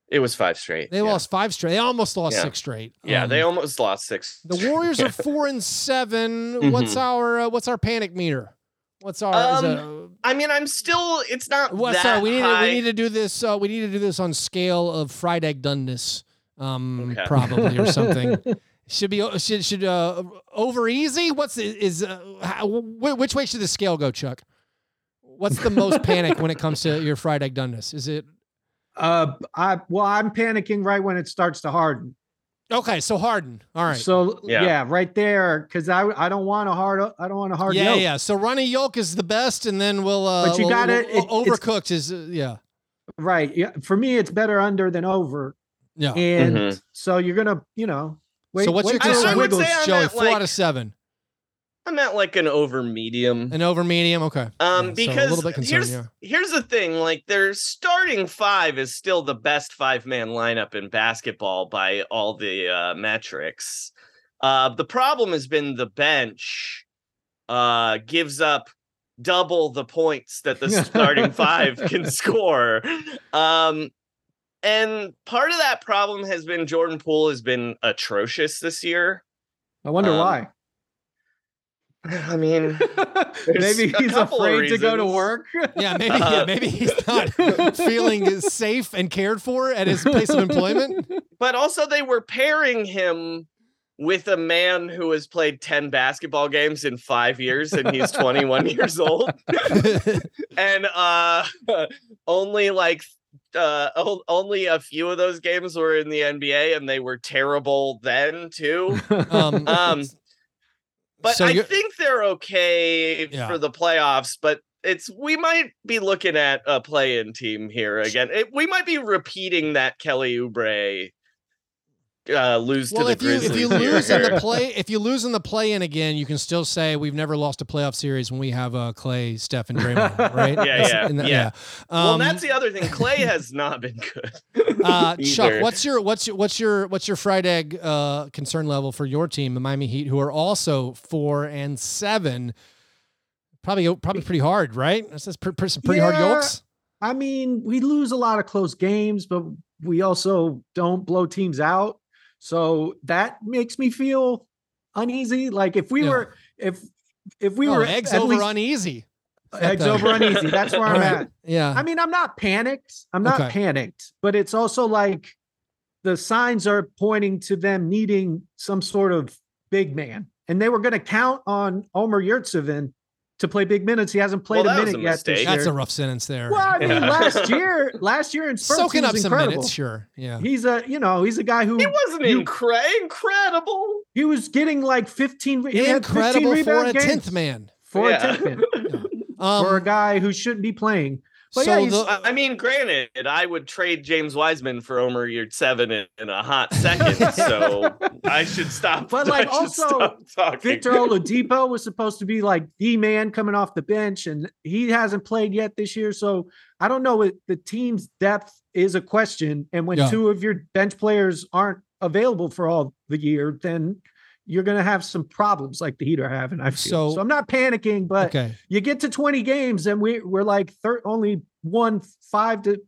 It was five straight. They yeah. lost five straight. They almost lost Yeah. six straight. Yeah, Um, they almost lost six. The Warriors are four and 7 Mm-hmm. What's our uh, what's our panic meter? What's our is Um, I mean, I'm still. It's not it, what, that sorry, we need to, we need to do this. Uh, we need to do this on scale of fried egg doneness, um, Okay. probably or something. should be should should uh, over easy. What's the- is uh, how, which way should the scale go, Chuck? What's the most panic when it comes to your fried egg doneness? Is it Uh, I well, I'm panicking right when it starts to harden. Okay? So Harden. All right. So Yeah. yeah, right there, because I I don't want a hard I don't want a hard yeah, yolk. yeah. So runny yolk is the best, and then we'll. Uh, But you we'll- gotta- we'll- it- it's- overcooked is uh, yeah, Right. Yeah. For me, it's better under than over, yeah. and Mhm. so you're gonna you know. Wait, so what's wait your I- I till it concern, would wiggles. say I'm Joey? at, Four out of seven. I'm at like an over medium. An over medium. Okay. Um, Yeah, so because a little bit concerned. here's Yeah. here's the thing: like their starting five is still the best five man lineup in basketball by all the uh, metrics. Uh, the problem has been the bench uh, gives up double the points that the starting five can score. Um, and part of that problem has been Jordan Poole has been atrocious this year. I wonder um, why. I mean, Maybe he's afraid to go to work. Yeah, maybe yeah, Uh, maybe he's not feeling safe and cared for at his place of employment. but also they were pairing him with a man who has played 10 basketball games in five years and he's 21 years old and uh only like uh only a few of those games were in the nba and they were terrible then too Um, um but so i think they're okay Yeah. for the playoffs but it's we might be looking at a play-in team here again. It, we might be repeating that Kelly Oubre uh, lose Well, to the if you if you lose in the play if you lose in the play in again, you can still say we've never lost a playoff series when we have uh, Klay, Steph, and Draymond, right? Yeah, That's- yeah, and that- yeah. well, Um, that's the other thing. Klay has not been good. uh, Chuck, what's your what's your what's your what's your fried egg uh, concern level for your team, the Miami Heat, who are also four and seven? Probably probably pretty hard, right? That's, that's pretty, some pretty hard Yeah. yolks. I mean, we lose a lot of close games, but we also don't blow teams out. So that makes me feel uneasy. Like if we Yeah. were, if if we were eggs over least uneasy. Uh, eggs over uneasy. That's where I'm at. Yeah. I mean, I'm not panicked. I'm not Okay. panicked, but it's also like the signs are pointing to them needing some sort of big man. And they were going to count on Omer Yurtseven to play big minutes. He hasn't played Well, a minute a yet this year. That's a rough sentence there. well, I mean, Yeah. last year, last year in spurts, he Soaking was up some minutes, sure. Yeah. He's a, you know, he's a guy who He wasn't you- incre- incredible. he was getting like 15, he had 15 Incredible for a games. tenth man. For Yeah. a tenth man. Um, for a guy who shouldn't be playing. But so yeah, the- I I mean, granted, I would trade James Wiseman for Omer Yurtseven in, in a hot second, so I should stop. But, like, I also. Victor Oladipo was supposed to be like the man coming off the bench, and he hasn't played yet this year. So I don't know. What the team's depth is a question, and when Yeah. two of your bench players aren't available for all the year, then you're going to have some problems like the Heat are having. I feel So- so. I'm not panicking, but okay. you get to 20 games, and we we're like thir- only one five to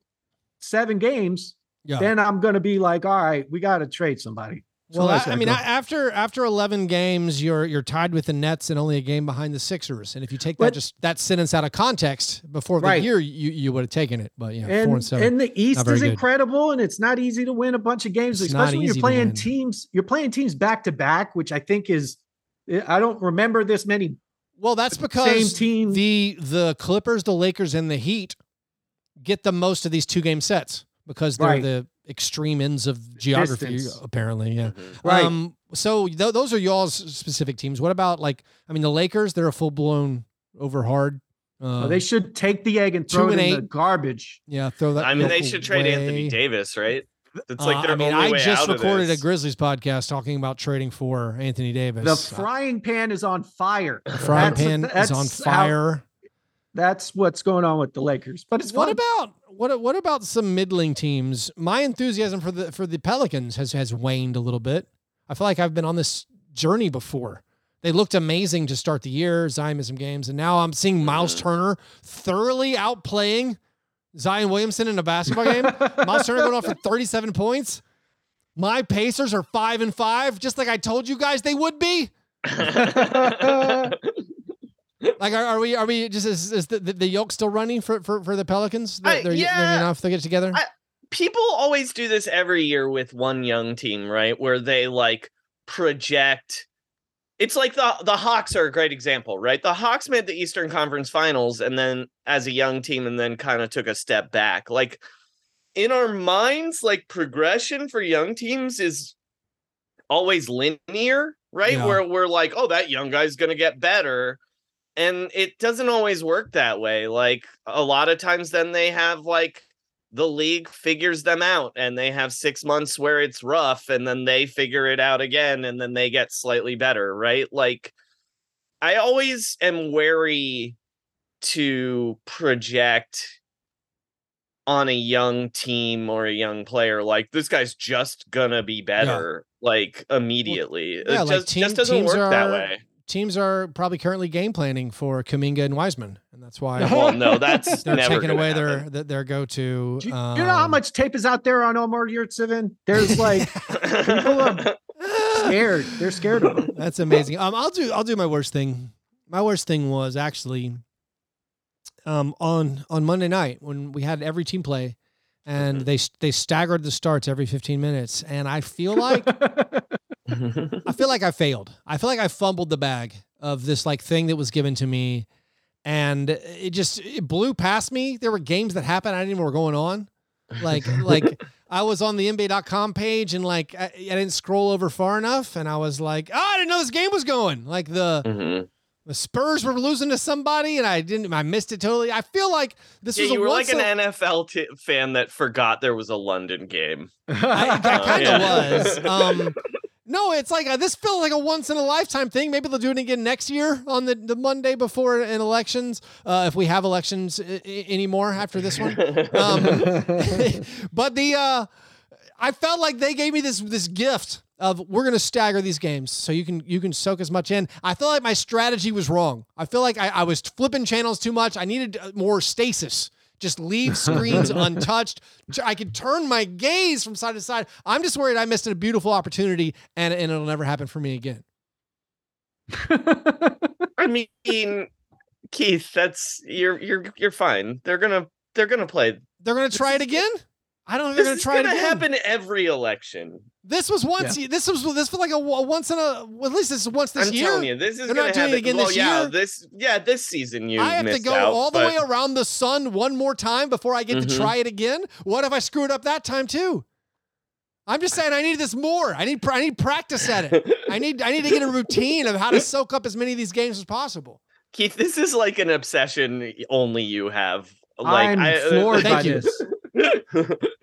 seven games. Yeah. Then I'm going to be like, all right, we got to trade somebody. So Well, I, I mean, a- after after eleven games, you're you're tied with the Nets and only a game behind the Sixers. And if you take that But- just that sentence out of context before the Right. year, you you would have taken it. But yeah, and, four and seven. and the East is good. incredible, and it's not easy to win a bunch of games, It's especially when you're playing teams. You're playing teams back to back, which I think is I don't remember this many. well, that's because the the Clippers, the Lakers, and the Heat get the most of these two game sets because they're Right. the extreme ends of geography. Distance. Apparently, yeah. Right. Um, so th- those are y'all's specific teams. What about like I mean the Lakers? They're a full blown over hard. Uh, Oh, they should take the egg and throw it and in the garbage. yeah throw that. I mean, they should trade Anthony. Davis, right? It's Uh, like their I mean, I just recorded a. Grizzlies podcast talking about trading for Anthony Davis. The frying pan is on fire. The frying That's- pan is that's on how- fire. that's what's going on with the Lakers. But it's What fun. about what what about some middling teams? My enthusiasm for the for the Pelicans has has waned a little bit. I feel like I've been on this journey before. They looked amazing to start the year, Zion missed some games, and now I'm seeing Myles Turner thoroughly outplaying Zion Williamson in a basketball game. Myles Turner going off for 37 points. My Pacers are five and five, just like I told you guys they would be. Like, are, are we? Are we just is, is the, the the yoke still running for for, for the Pelicans? They're, I- they're, yeah. they're enough. They get together. I- people always do this every year with one young team, right? Where they like project. It's like the the Hawks are a great example, right? The Hawks made the Eastern Conference Finals and then as a young team and then kind of took a step back. Like in our minds, like progression for young teams is always linear, right? Yeah. Where we're like, oh, that young guy's gonna get better. And it doesn't always work that way. Like a lot of times then they have like the league figures them out and they have six months where it's rough and then they figure it out again and then they get slightly better, right? Like I always am wary to project on a young team or a young player like this guy's just gonna be better like immediately. yeah, it like just, team- just doesn't work that way. Teams are probably currently game planning for Kuminga and Wiseman, and that's why Well, no, that's they're never taking away happen. their their, their go to. Do you, you know how um, much tape is out there on Omer Yurtseven? There's like people are scared. They're scared of him. That's amazing. Um, I'll do I'll do my worst thing. My worst thing was actually um on on Monday night when we had every team play, and Mm-hmm. they they staggered the starts every 15 minutes, and I feel like I feel like I failed. I feel like I fumbled the bag of this like thing that was given to me, and it just it blew past me. There were games that happened I didn't even know were going on. Like like I was on the NBA.com page and like I, I didn't scroll over far enough, and I was like, oh, I didn't know this game was going. Like the Mhm. The Spurs were losing to somebody, and I didn't. I missed it totally. I feel like this Yeah, was a you were once like an NFL t- fan that forgot there was a London game. I, I kind of yeah. was. Um, no, it's like uh, this feels like a once in a lifetime thing. Maybe they'll do it again next year on the, the Monday before an elections, uh, if we have elections I- I- anymore after this one. Um, but the uh, I felt like they gave me this this gift of we're gonna stagger these games so you can you can soak as much in. I feel like my strategy was wrong. I feel like I, I was flipping channels too much. I needed uh, more stasis. Just leave screens untouched. I could turn my gaze from side to side. I'm just worried I missed a beautiful opportunity and, and it'll never happen for me again. I mean, Keith, that's you're you're you're fine. They're gonna they're gonna play. They're gonna try it again. I don't think they're This gonna is try gonna it again. happen every election. This was once. This was this was like a, a once in a. Well, at least this is once this I'm year. telling you, this is They're gonna not doing it happen. again well, this yeah, year? this yeah, this season you I have to go out, all the but- way around the sun one more time before I get to Mhm. try it again. What if I screw it up that time too? I'm just saying I need this more. I need I need practice at it. I need I need to get a routine of how to soak up as many of these games as possible. Keith, this is like an obsession only you have. Like I'm I, floored by you. this.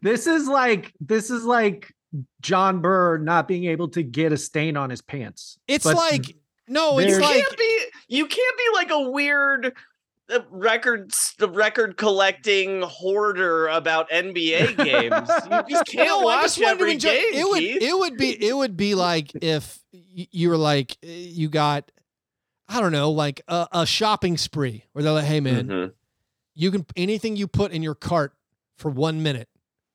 This is like this is like John Burr not being able to get a stain on his pants. It's But like no, there- it's you like can't be you can't be like a weird uh, records the record collecting hoarder about NBA games. You just can't No, I watch just wanted to every enjoy- game. It would Keith. it would be it would be like if you were like uh, you got I don't know like a, a shopping spree where they're like, hey man, Mhm, you can anything you put in your cart for one minute,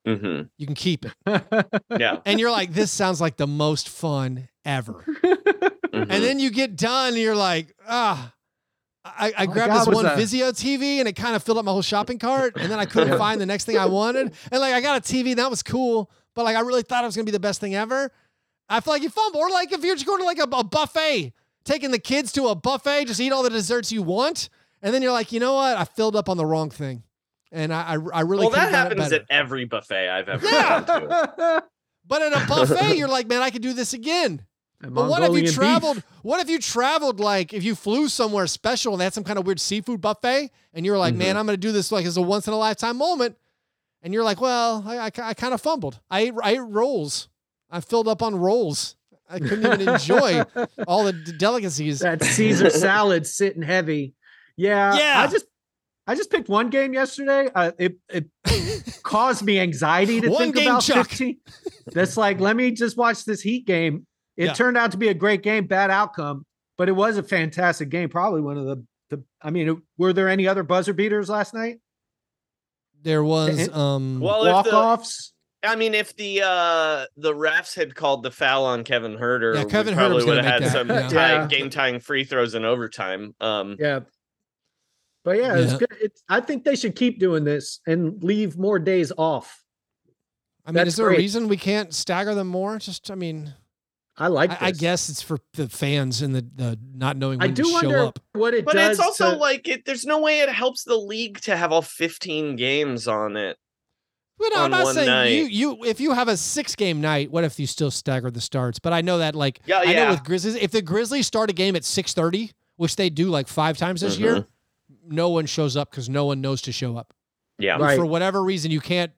mhm. you can keep it, Yeah. and you're like, this sounds like the most fun ever. mhm. And then you get done, and you're like, ah. I, I my grabbed God, this one that- Vizio TV and it kind of filled up my whole shopping cart. And then I couldn't find the next thing I wanted. And like I got a TV, and that was cool. But like I really thought it was gonna be the best thing ever. I feel like you fumble. Or like if you're just going to like a, a buffet, taking the kids to a buffet, just eat all the desserts you want. And then you're like, you know what? I filled up on the wrong thing. And I I, I really well, that happens at every buffet I've ever Yeah. been to. But at a buffet, you're like, man, I could do this again. But what if you Mongolian beef. traveled? What if you traveled like if you flew somewhere special and they had some kind of weird seafood buffet, and you're like, Mm-hmm. man, I'm gonna do this like as a once in a lifetime moment, and you're like, well, I, I, I kind of fumbled. I ate, I ate rolls. I filled up on rolls. I couldn't even enjoy all the d- delicacies. that Caesar salad sitting heavy. Yeah, Yeah. I just I just picked one game yesterday. Uh, it it caused me anxiety to One think about Chuck. 15. That's like, let me just watch this Heat game. It Yeah. turned out to be a great game, bad outcome, but it was a fantastic game. Probably one of the the. I mean, were there any other buzzer beaters last night? There was um Well, walk offs. I mean, if the uh the refs had called the foul on Kevin Huerter, Yeah, Kevin Huerter probably would have had make some that, tie, game tying free throws in overtime. Um, Yeah. But yeah, it's good. It's, I think they should keep doing this and leave more days off. I mean, that's is there a reason we can't stagger them more? Just I mean, I like. I, I guess it's for the fans and the, the not knowing when I do to show wonder up. what it but does. it's also to- like it, there's no way it helps the league to have all 15 games on it. But no, I'm not one saying night. you you if you have a six game night, what if you still stagger the starts? But I know that like Yeah, I know yeah. with Grizzlies, if the Grizzlies start a game at six thirty, which they do like five times this year, Mm-hmm. No one shows up because no one knows to show up. Yeah. Right. For whatever reason, you can't.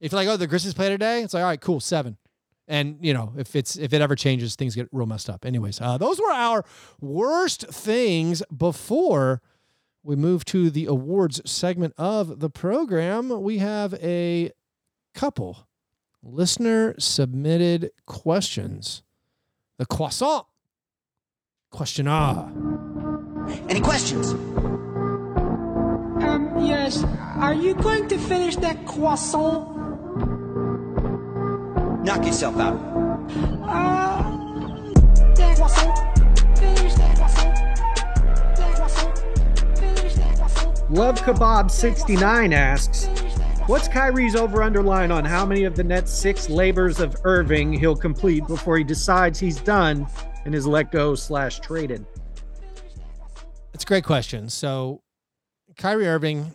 If you're like, oh, the Grizzlies play today, it's like, all right, cool, seven. And you know, if it's if it ever changes, things get real messed up. Anyways, uh, those were our worst things before we move to the awards segment of the program. We have a couple listener submitted questions. The croissant question ah. Any questions? Yes. Are you going to finish that croissant? Knock yourself out. Uh, that croissant. Finish that croissant. That croissant. Finish that croissant. Love Kebab 69 asks, Finish that croissant. What's Kyrie's over underline on how many of the Nets' six labors of Irving he'll complete before he decides he's done and is let go slash traded? It's a great question. So, Kyrie Irving,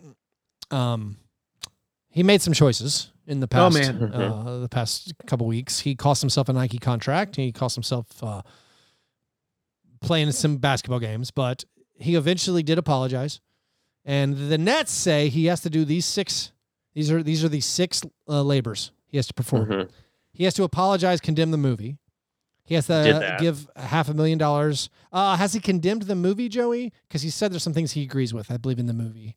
um, he made some choices in the Oh, past. man. uh, the past couple weeks, he cost himself a Nike contract. He cost himself uh, playing some basketball games, but he eventually did apologize, and the Nets say he has to do these six. These are these are the six uh, labors he has to perform. Mhm. He has to apologize, condemn the movie. He has to give half a million dollars. Uh, has he condemned the movie, Joey? Because he said there's some things he agrees with. I believe in the movie.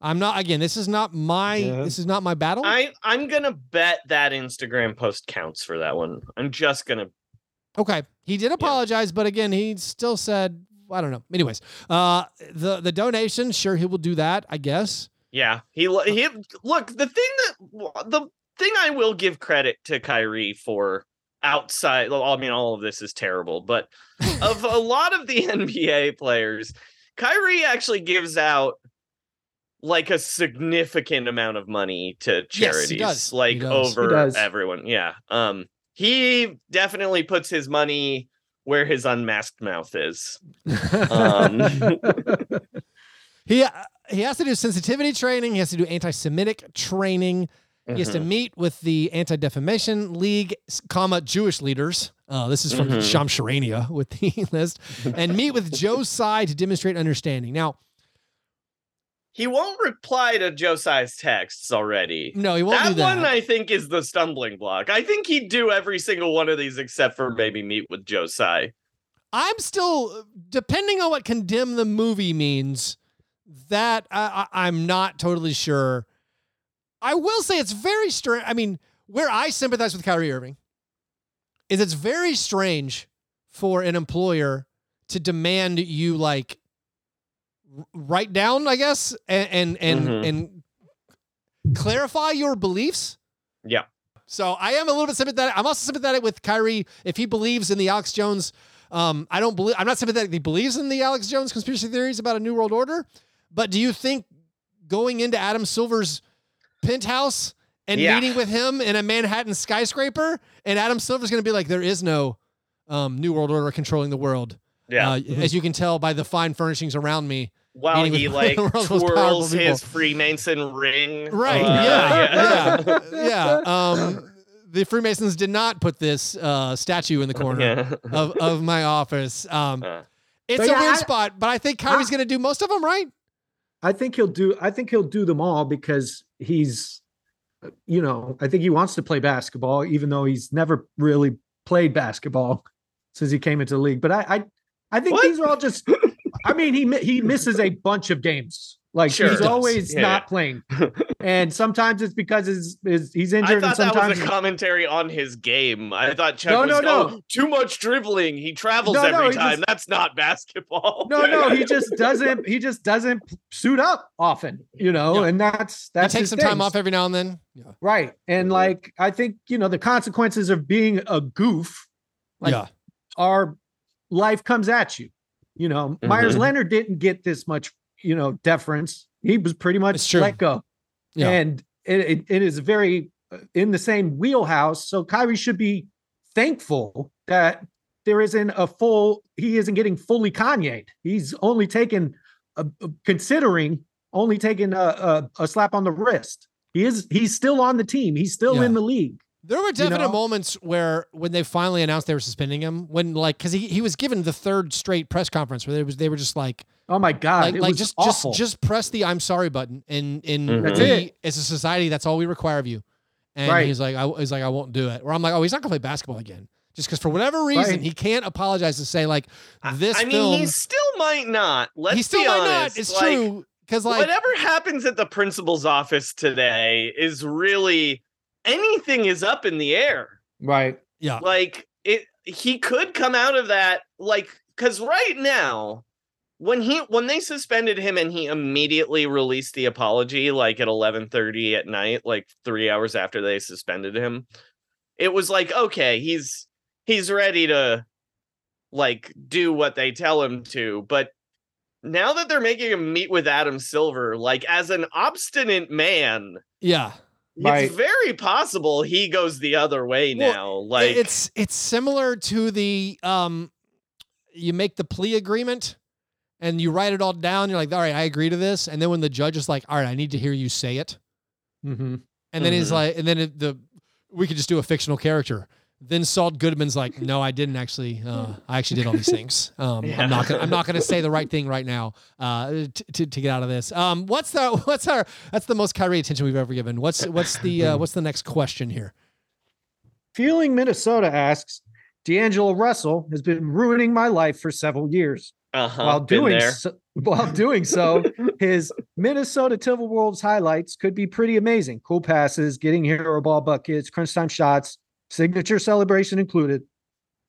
I'm not. Again, this is not my. Yeah. This is not my battle. I I'm gonna bet that Instagram post counts for that one. I'm just gonna. Okay, he did apologize, but again, he still said, I don't know. Anyways, uh, the the donation, sure, he will do that, I guess. Yeah, he he look the thing that the thing I will give credit to Kyrie for outside. I mean, all of this is terrible, but of a lot of the NBA players, Kyrie actually gives out like a significant amount of money to Yes, he charities. He like over everyone. Yeah, um, he definitely puts his money where his unmasked mouth is. Um, He uh, he has to do sensitivity training. He has to do anti-Semitic training. He has to Mhm. meet with the Anti Defamation League, comma Jewish leaders. Uh, this is from Mhm. Shams Charania with the list, and meet with Joe Tsai to demonstrate understanding. Now, He won't reply to Joe Tsai's texts already. no, he won't that do that. one I think is the stumbling block. I think he'd do every single one of these except for maybe meet with Joe Tsai. I'm still, depending on what condemn the movie means, that I, I, I'm not totally sure. I will say it's very strange. I mean, where I sympathize with Kyrie Irving is it's very strange for an employer to demand you like write down, I guess, and and and, Mhm. and clarify your beliefs. Yeah. So I am a little bit sympathetic. I'm also sympathetic with Kyrie if he believes in the Alex Jones. Um, I don't believe. I'm not sympathetic. He believes in the Alex Jones conspiracy theories about a new world order. But do you think going into Adam Silver's penthouse and Yeah. meeting with him in a Manhattan skyscraper, and Adam Silver's going to be like, there is no um, new world order controlling the world. Yeah. Uh, as you can tell by the fine furnishings around me. While he like the world's most powerful twirls his Freemason ring. Right. Uh, yeah. Yeah. yeah. Um, the Freemasons did not put this uh, statue in the corner Yeah. of, of my office. Um, Uh, it's But a yeah, weird I- spot, but I think Kyrie's going to do most of them, right? I think he'll do. I think he'll do them all because he's, you know, I think he wants to play basketball, even though he's never really played basketball since he came into the league. But I, I, I think What? these are all just. I mean, he he misses a bunch of games. Like Sure. he's always Yeah, not yeah. playing, and sometimes it's because his, his he's I injured, and thought that sometimes was a commentary on his game. I thought Chuck No, was no, no. "Oh, too much dribbling. He travels No, no, every he time. just- That's not basketball. no, no, he just doesn't. He just doesn't suit up often, you know, Yeah. and that's He that's takes his some time off every now and then. Yeah. Right. And like I think, you know, the consequences of being a goof like yeah. are life comes at you. You know, Meyers Mhm. Leonard didn't get this much, you know, deference. He was pretty much let go. Yeah. And it, it, it is very uh, in the same wheelhouse. So Kyrie should be thankful that there isn't a full, he isn't getting fully Kanye. He's only taken, a, a- considering only taking a, a, a slap on the wrist. He is, he's still on the team. He's still Yeah. in the league. There were definite know? moments where when they finally announced they were suspending him, when like because he, he was given the third straight press conference where they was they were just like Oh my God. like it like was just awful. just just press the I'm sorry button and and Mhm. That's we, it. as a society that's all we require of you. And Right. he's like I he's like I won't do it. Or I'm like oh he's not gonna play basketball again just because for whatever reason Right. he can't apologize to say like this I mean, film he still might not. Let's he still be might honest. not. It's like, true because like whatever happens at the principal's office today is really anything is up in the air. right. yeah Like it he could come out of that like cuz right now when he when they suspended him and he immediately released the apology like at 11:30 at night like 3 hours after they suspended him it was like okay he's he's ready to like do what they tell him to but now that they're making him meet with Adam Silver like as an obstinate man yeah Right. it's very possible he goes the other way Well, now. Like it's it's similar to the um you make the plea agreement and you write it all down you're like all right i agree to this and then when the judge is like all right i need to hear you say it Mm-hmm. and then he's Mhm. like and then it, the we could just do a fictional character Then Saul Goodman's like, no, I didn't actually. Uh, I actually did all these things. Um, Yeah. I'm not. Gonna, I'm not going to say the right thing right now uh, t- to, to get out of this. Um, what's the what's our that's the most Kyrie attention we've ever given. What's what's the uh, what's the next question here? Feeling Minnesota asks, D'Angelo Russell has been ruining my life for several years. Uh-huh. while doing so, while doing so, his Minnesota Timberwolves highlights could be pretty amazing. Cool passes, getting hero ball buckets, crunch time shots, signature celebration included.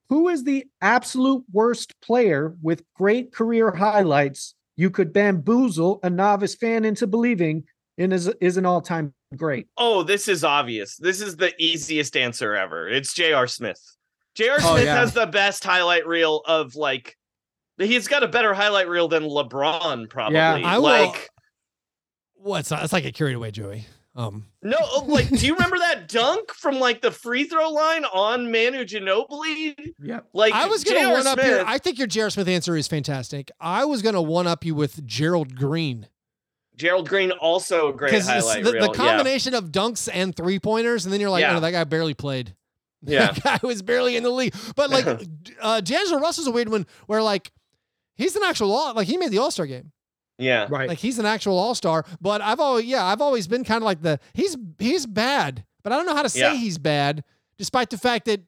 Who is the absolute worst player with great career highlights you could bamboozle a novice fan into believing in is, is an all-time great? Oh, this is obvious. This is the easiest answer ever. It's J.R. Smith. J.R. Oh, Smith yeah. has the best highlight reel of like he's got a better highlight reel than LeBron probably. Yeah, I will- like What's it's like a carried away, Joey. Um, no, oh, like do you remember that dunk from like the free throw line on Manu Ginobili? Yep. Like I was gonna J.R. one up Smith, your. I think your J.R. Smith answer is fantastic. I was gonna one up you with Gerald Green Gerald Green also a great because highlight the, reel. the combination of dunks and three pointers, and then you're like, Yeah. oh, that guy barely played. Yeah. that guy was barely in the league. But like, uh, D'Angelo Russell's a weird one where like he's an actual all like he made the All Star game. Yeah. Right. Like he's an actual All Star. But I've always yeah I've always been kind of like the he's he's bad, but I don't know how to say Yeah. he's bad, despite the fact that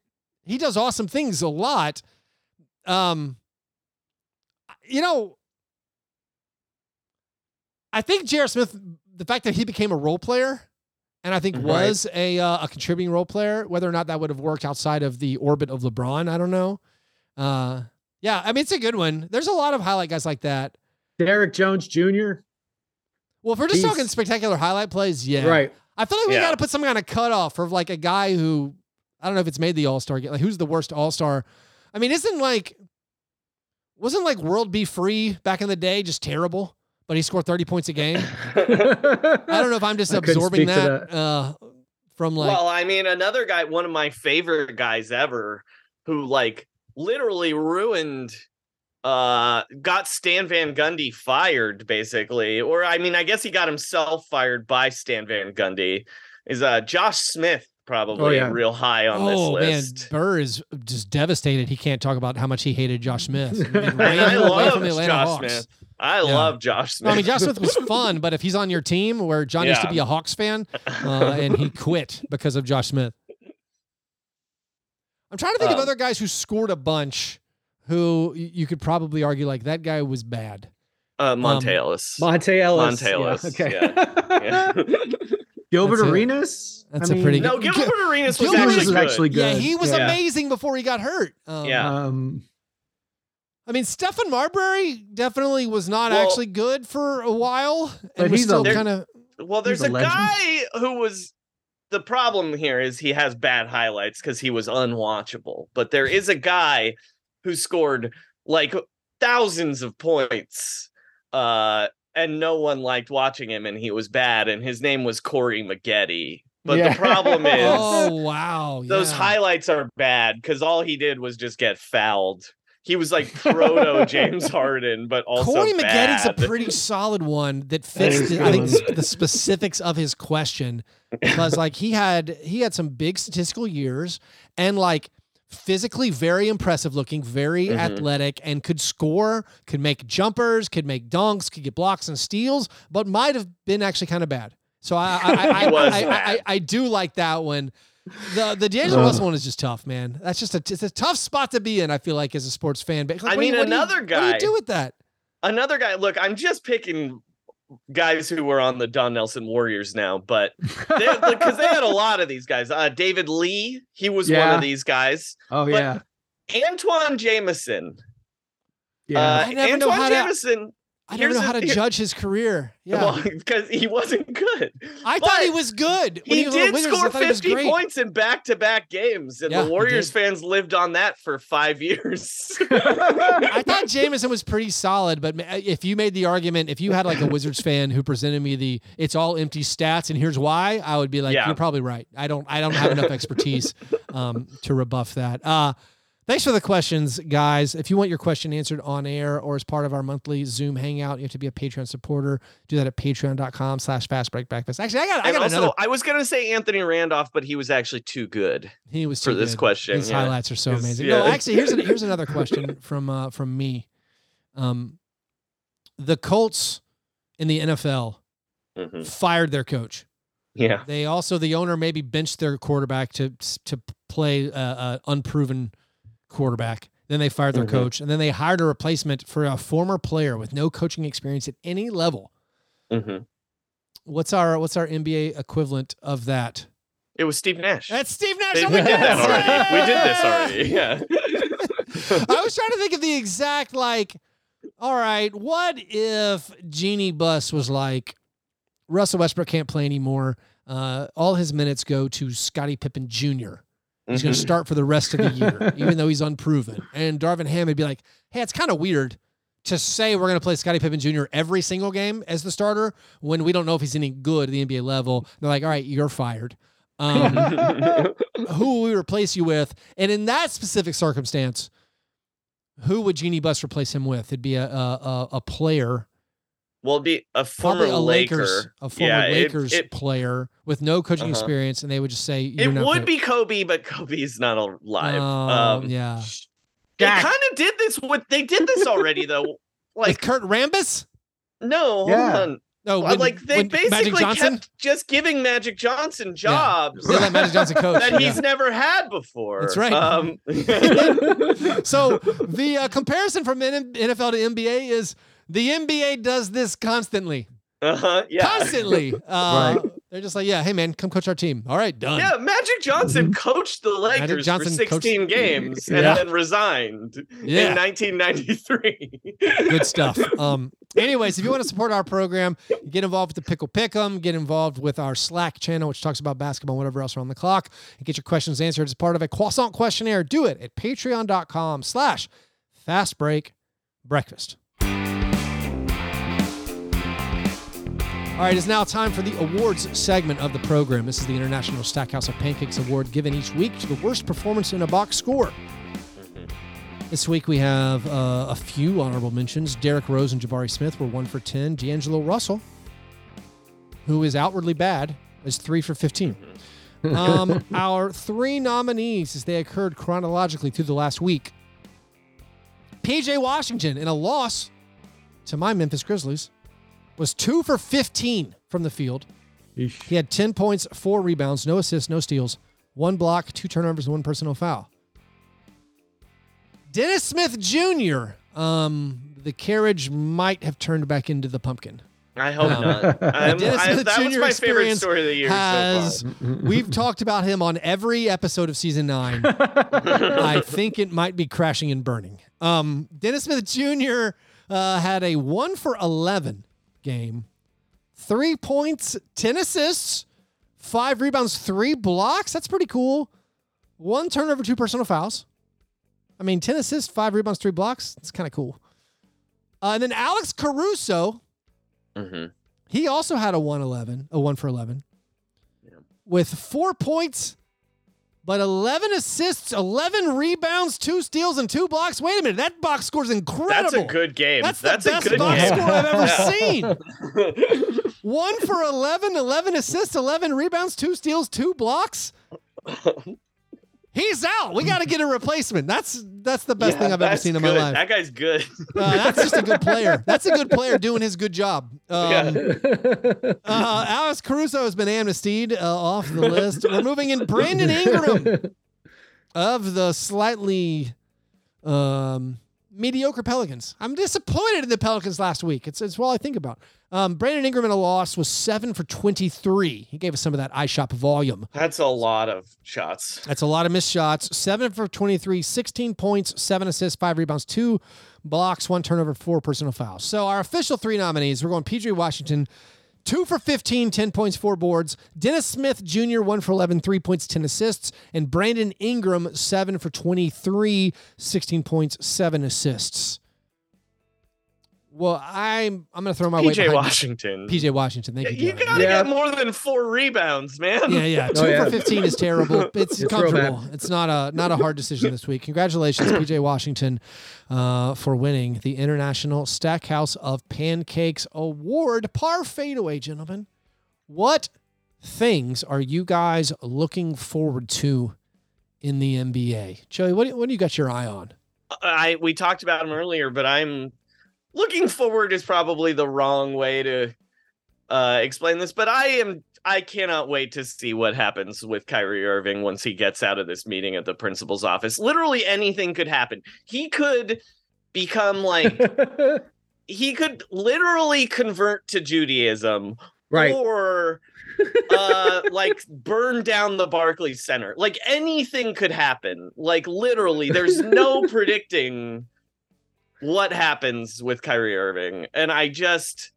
he does awesome things a lot. Um, you know, I think J.R. Smith, the fact that he became a role player, and I think Right. was a uh, a contributing role player, whether or not that would have worked outside of the orbit of LeBron, I don't know. Uh, yeah, I mean it's a good one. There's a lot of highlight guys like that. Derrick Jones Jr. Well, if we're just He's- talking spectacular highlight plays, yeah, Right. I feel like we Yeah. got to put some kind of cutoff for like a guy who I don't know if it's made the All Star game. Like who's the worst All Star? I mean, isn't like wasn't like World B. Free back in the day just terrible? But he scored 30 points a game. I don't know if I'm just I absorbing speak to that, Uh, from like well, I mean, another guy, one of my favorite guys ever, who like literally ruined, uh, got Stan Van Gundy fired, basically, or I mean, I guess he got himself fired by Stan Van Gundy. Is uh Josh Smith probably yeah. real high on oh this list? man. Burr is just devastated. He can't talk about how much he hated Josh Smith. And And I love Atlanta Josh Hawks. Smith. I Yeah. love Josh Smith. No, I mean, Josh Smith was fun, but if he's on your team where John used to be a Hawks fan uh, and he quit because of Josh Smith. I'm trying to think of Um, other guys who scored a bunch who you could probably argue like that guy was bad. uh, Monta Ellis. Monta Ellis. Monta Ellis, Yeah, okay. yeah. Gilbert That's it. Arenas. That's a pretty no, Gil- Gilbert Arenas was Gilbert actually, was good. actually Yeah, he was Yeah. amazing before he got hurt. Um, Yeah. Um, I mean, Stephon Marbury definitely was not Well- actually good for a while, But and was he's a- still kind of. Well, there's a, a guy who was the problem here is he has bad highlights because he was unwatchable. But there is a guy who scored like thousands of points, uh, and no one liked watching him, and he was bad. And his name was Corey Maggette. But Yeah. the problem is Oh wow! those yeah. highlights are bad because all he did was just get fouled. He was like proto James Harden, but also Corey bad. Maggette's a pretty solid one that fits the, I think the specifics of his question because like he had he had some big statistical years and like physically very impressive looking, very Mhm. athletic and could score, could make jumpers, could make dunks, could get blocks and steals, but might have been actually kind of bad. So I I I, He I, I, I. I do like that one. The the D'Angelo Ugh. Russell one is just tough, man. That's just a it's a tough spot to be in. I feel like as a sports fan. But like, I what do you- mean, what do you- another What do you guy- do with that? another guy look i'm just picking guys who were on the don nelson warriors now but because they, had a lot of these guys uh david lee he was one of these guys oh But- yeah. antawn jamison Yeah. uh I never know antawn how to- jamison I don't know how to here- judge his career. Yeah. well because he wasn't good I thought he was good. He was did Wizards, score he 50 points in back-to-back games and Yeah, the warriors fans lived on that for five years I thought Jamison was pretty solid, but if you made the argument, if you had like a Wizards fan who presented me the "it's all empty stats" and here's why, I would be like, Yeah. "You're probably right." I don't, I don't have enough expertise um, to rebuff that. Uh, Thanks for the questions, guys. If you want your question answered on air or as part of our monthly Zoom hangout, you have to be a Patreon supporter. Do that at patreon.com slash fast break breakfast. Actually, I got, I got also, another. I was gonna say Anthony Randolph, but he was actually too good. He was for too this question, His yeah. highlights are so amazing. yeah. No, actually, here's an, here's another question from uh, from me. Um, the Colts in the NFL Mhm. fired their coach. Yeah. They also the owner maybe benched their quarterback to to play a, a unproven quarterback. Then they fired their Mhm. coach, and then they hired a replacement for a former player with no coaching experience at any level. hmm What's our what's our NBA equivalent of that? It was Steve Nash. That's Steve Nash. They we did that Nets. already. We did this already. Yeah. I was trying to think of the exact like. All right, what if Jeanie Buss was like, Russell Westbrook can't play anymore. Uh, all his minutes go to Scottie Pippen Jr. He's going to start for the rest of the year, even though he's unproven. And Darvin Ham would be like, "Hey, it's kind of weird to say we're going to play Scottie Pippen Jr. every single game as the starter when we don't know if he's any good at the NBA level." They're like, "All right, you're fired." Um, who will we replace you with? And in that specific circumstance, who would Jeanie Buss replace him with? It'd be a, a, a player, Well, it'd be a former probably a Laker. Lakers, a former yeah, Lakers It, player with no coaching Uh-huh. experience, and they would just say, it, You're not would good." be Kobe, but Kobe's not alive. Oh, um, yeah. They kind of did this with. They did this already though. With Like Kurt Rambis? no, hold Yeah. on. No, when- like they basically kept just giving Magic Johnson jobs They let Magic Johnson coach. that yeah. he's never had before. That's right. Um, so the uh, comparison from NFL to NBA is the NBA does this constantly, uh-huh, yeah. constantly. Uh, They're just like, yeah, hey man, come coach our team. All right, done. Yeah, Magic Johnson coached the Lakers Johnson for coached- 16 games and Yeah. then resigned Yeah. in 1993. Good stuff. Um, anyways, if you want to support our program, get involved with the Pickle Pick'em, get involved with our Slack channel, which talks about basketball, and whatever else around the clock, and get your questions answered as part of a croissant questionnaire. Do it at patreon.com slash fast break breakfast. All right, it's now time for the awards segment of the program. This is the International Stackhouse of Pancakes Award given each week to the worst performance in a box score. This week we have uh, a few honorable mentions. Derrick Rose and Jabari Smith were one for 10. D'Angelo Russell, who is outwardly bad, is three for 15. Um, our three nominees, as they occurred chronologically through the last week PJ Washington, in a loss to my Memphis Grizzlies, was two for 15 from the field. He had 10 points, four rebounds, no assists, no steals, one block, two turnovers, and one personal foul. Dennis Smith Jr., um, the carriage might have turned back into the pumpkin. I hope No. not. I'm- Dennis I- Smith that was Jr. my favorite story of the year has, so far. We've talked about him on every episode of season nine. I think it might be crashing and burning. Um, Dennis Smith Jr. Uh, had a one for 11 game, three points, 10 assists, five rebounds, three blocks. That's pretty cool. One turnover, two personal fouls. I mean, 10 assists, five rebounds, three blocks. It's kind of cool. Uh, and then Alex Caruso, Mhm. he also had a 111, a 1 for 11. With 4 points but 11 assists, 11 rebounds, 2 steals and 2 blocks. Wait a minute, that box score is incredible. That's a good game. That's the That's a best good box game. score I've ever seen. 1 for 11, 11 assists, 11 rebounds, 2 steals, 2 blocks. He's out. We got to get a replacement. That's that's the best Yeah, thing I've ever seen in good. my life. That guy's good. Uh, that's just a good player. That's a good player doing his good job. Um, uh, Alex Caruso has been amnestied uh, off the list. We're moving in Brandon Ingram of the slightly um, mediocre Pelicans. I'm disappointed in the Pelicans last week. It's, it's all I think about. Um, Brandon Ingram in a loss was seven for 23. He gave us some of that eye shop volume. That's a lot of shots. That's a lot of missed shots. Seven for 23, 16 points, seven assists, five rebounds, two blocks, one turnover, four personal fouls. So our official three nominees, we're going PJ Washington, two for 15, 10 points, four boards. Dennis Smith Jr., one for 11, three points, 10 assists. And Brandon Ingram, seven for 23, 16 points, seven assists. Well, I'm I'm gonna throw my weight PJ behind Washington. PJ Washington. Thank you. You Joey. gotta Yeah. get more than four rebounds, man. Yeah, yeah. Two Oh, yeah. for fifteen is terrible. It's It's real comfortable. It's not a not a hard decision this week. Congratulations, PJ Washington, uh, for winning the International Stackhouse of Pancakes Award. Par fadeaway, gentlemen. What things are you guys looking forward to in the NBA? Joey, what do, what do you got your eye on? I we talked about him earlier, but I'm looking forward is probably the wrong way to uh explain this, but I am I cannot wait to see what happens with Kyrie Irving once he gets out of this meeting at the principal's office. Literally anything could happen. He could become like he could literally convert to Judaism right. or uh like burn down the Barclays Center. Like anything could happen. Like literally there's no predicting what happens with Kyrie Irving. And I just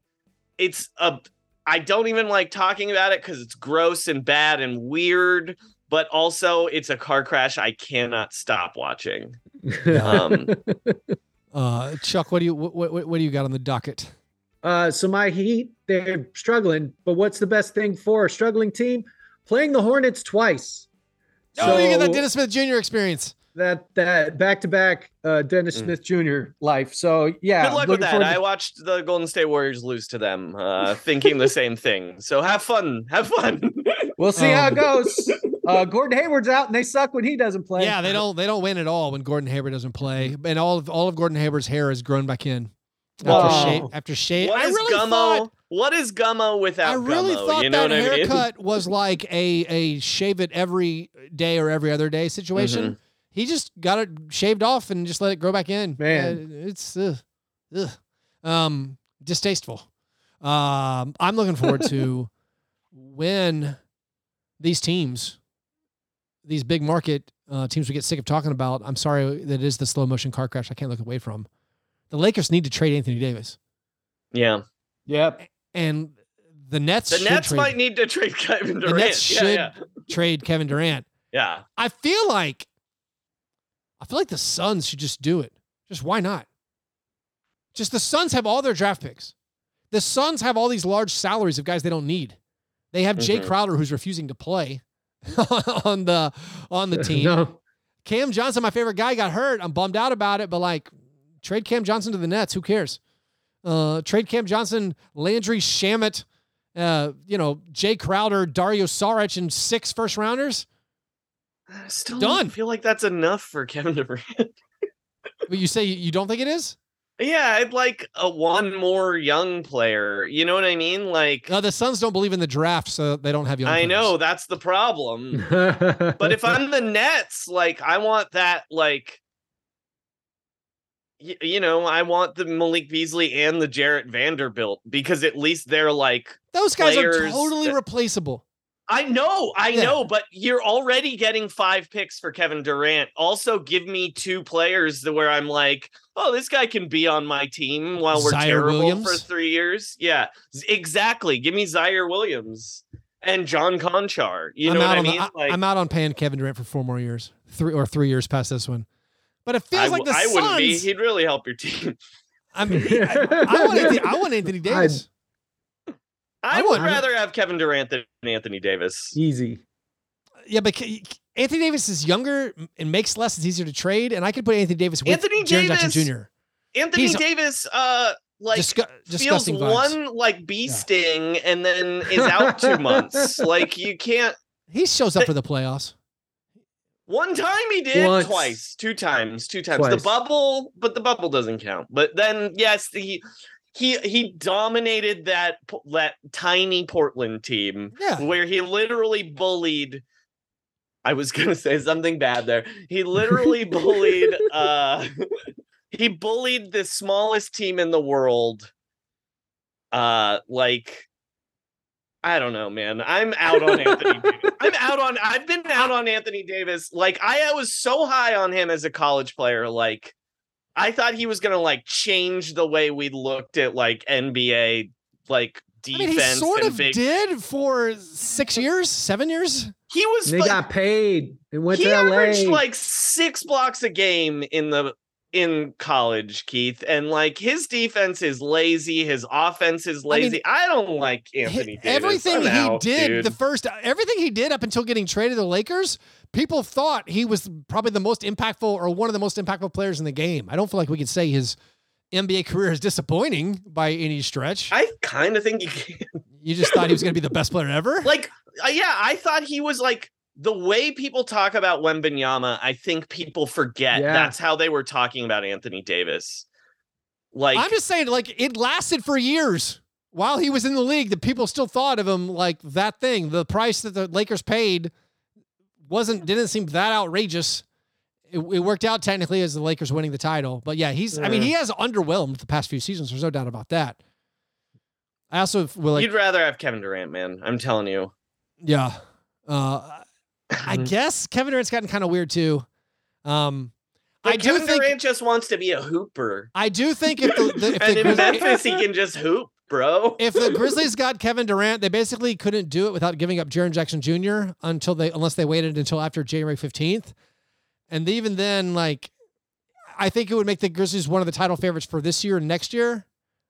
it's a I don't even like talking about it cuz it's gross and bad and weird, but also it's a car crash I cannot stop watching. Um Uh, Chuck, what do you what, what, what do you got on the docket? Uh, so my Heat, they're struggling, but what's the best thing for a struggling team? Playing the Hornets twice. oh, you get that Dennis Smith Jr. experience. That that back to back uh Dennis Mm. Smith Jr. life. So yeah, Good luck with that. forward I watched the Golden State Warriors lose to them, uh, thinking the same thing. So have fun. Have fun. we'll see how it Um, goes. Uh, Gordon Hayward's out and they suck when he doesn't play. Yeah, they don't they don't win at all when Gordon Hayward doesn't play, and all of all of Gordon Hayward's hair is grown back in after shave. After shave, What I is really Gummo? thought what is Gummo without I really Gummo? thought you know that what I mean? haircut was like a a shave it every day or every other day situation. Mm-hmm. He just got it shaved off and just let it grow back in. Man. Uh, it's ugh, ugh. um distasteful. Um, I'm looking forward to when these teams, these big market uh, teams we get sick of talking about. I'm sorry that it is the slow motion car crash. I can't look away from. The Lakers need to trade Anthony Davis, Yeah. Yep. and the Nets. The Nets trade, might need to trade Kevin Durant. the Durant. Nets yeah, should yeah. trade Kevin Durant. Yeah. I feel like I feel like the Suns should just do it. Just why not? Just the Suns have all their draft picks. The Suns have all these large salaries of guys they don't need. They have Jae Mhm. Crowder who's refusing to play on the on the team. No. Cam Johnson, my favorite guy, got hurt. I'm bummed out about it, but like trade Cam Johnson to the Nets. Who cares? Uh, trade Cam Johnson, Landry Shamet, uh, you know, Jae Crowder, Dario Saric, and six first rounders. I Still Done. don't feel like that's enough for Kevin Durant. But you say you you don't think it is? yeah, I'd like a one more young player. You know what I mean? Like No, the Suns don't believe in the draft, so they don't have young. I players. know that's the problem. but if I'm the Nets, like I want that like y- you know, I want the Malik Beasley and the Jarred Vanderbilt because at least they're like those guys are totally that- replaceable. I know, I Yeah. know, but you're already getting five picks for Kevin Durant. Also, give me two players that where I'm like, oh, this guy can be on my team while we're Ziaire terrible for three years. Yeah, exactly. Give me Ziaire Williams and John Konchar. You know I'm what out I on mean? the, I, like, am out on paying Kevin Durant for four more years, three or three years past this one. But it feels I, like the w- I wouldn't be. Suns. He'd really help your team. I mean, I, I want Anthony, I want Anthony Davis. I, I would want- rather have Kevin Durant than Anthony Davis. Easy. Yeah, but Anthony Davis is younger and makes less. It's easier to trade, and I could put Anthony Davis with Anthony Jaren Jackson Davis- Jr. Anthony He's- Davis, uh, like Disgu- feels vibes. one like bee sting and then is out two months. Like you can't. He shows up for the playoffs. One time he did, Once. twice, two times, two times. Twice. The bubble, but the bubble doesn't count. But then, yes, he he he dominated that that tiny Portland team Yeah. where he literally bullied. I was gonna say something bad there. He literally bullied. uh He bullied the smallest team in the world. Uh, like. I don't know, man. I'm out on Anthony. Davis. I'm out on. I've been out on Anthony Davis. Like I, I was so high on him as a college player. Like I thought he was gonna like change the way we looked at like NBA like defense. I defense mean, he sort and of big. did for six years, seven years. He was And they like, got paid and went he to LA. averaged like six blocks a game in the in college, Keith, and like his defense is lazy, his offense is I mean, lazy. I, don't like Anthony Davis. everything I'm he out, did dude. the first everything he did up until getting traded to the Lakers, people thought he was probably the most impactful or one of the most impactful players in the game. I don't feel like we could say his NBA career is disappointing by any stretch. I kind of think you can. You just thought he was going to be the best player ever? like uh, yeah i thought he was like the way people talk about Wembanyama, I think people forget Yeah. that's how they were talking about Anthony Davis. Like I'm just saying, like it lasted for years while he was in the league. That people still thought of him like that thing. The price that the Lakers paid wasn't didn't seem that outrageous. It, it worked out technically as the Lakers winning the title, but yeah, he's. I mean, he has underwhelmed the past few seasons. There's no doubt about that. I also will like, you'd rather have Kevin Durant, man. I'm telling you. yeah. Uh, I guess Kevin Durant's gotten kind of weird too. Um, But I do think Durant just wants to be a hooper. I do think if the, the if and the in Grizz- Memphis, he can just hoop, bro. if the Grizzlies got Kevin Durant, they basically couldn't do it without giving up Jaren Jackson Jr. until they unless they waited until after January 15th. And even then, like I think it would make the Grizzlies one of the title favorites for this year and next year.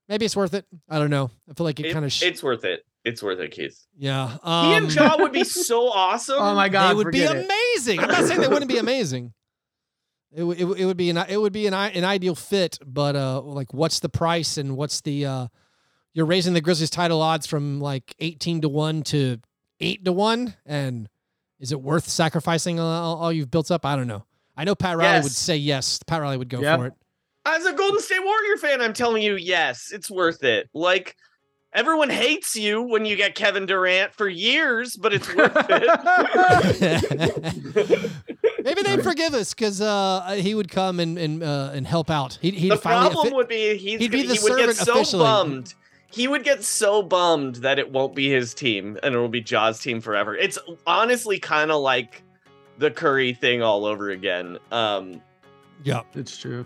Maybe it's worth it. I don't know. I feel like it, It- kind of sh- it's worth it. It's worth it, Keith. yeah. he Um, and Ja would be so awesome. Oh my god, they would be forget it. amazing. I'm not saying they wouldn't be amazing. It, would- it, would- it would be an it would be an, an ideal fit, but uh, like what's the price and what's the uh, you're raising the Grizzlies title odds from like 18 to one to eight to one, and is it worth sacrificing all, all you've built up? I don't know. I know Pat Riley would say yes. Pat Riley would go Yep. for it. As a Golden State Warrior fan, I'm telling you, yes, it's worth it. Like everyone hates you when you get Kevin Durant for years, but it's worth it. Maybe they'd forgive us because uh, he would come and and uh, and help out. He'd, he'd the finally problem would be he's he'd be the he would get so officially. bummed. He would get so bummed that it won't be his team and it will be Ja's team forever. It's honestly kind of like the Curry thing all over again. Um, yeah. It's true.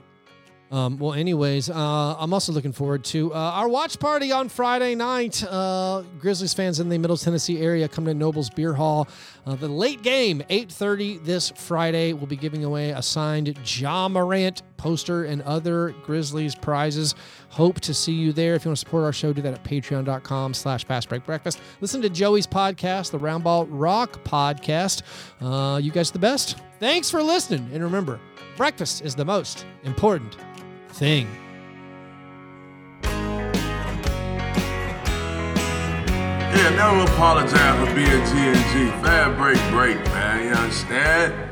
Um, well, anyways, uh, I'm also looking forward to uh, our watch party on Friday night. Uh, Grizzlies fans in the Middle Tennessee area come to Noble's Beer Hall. Uh, the late game, 8:30 this Friday. We'll be giving away a signed Ja Morant poster and other Grizzlies prizes. Hope to see you there. If you want to support our show, do that at patreon.com slash fast break breakfast. Listen to Joey's podcast, the Roundball Rock podcast. Uh, you guys the best. Thanks for listening. And remember, breakfast is the most important thing. Yeah, never apologize for being G and G. Fab break break, man. You understand?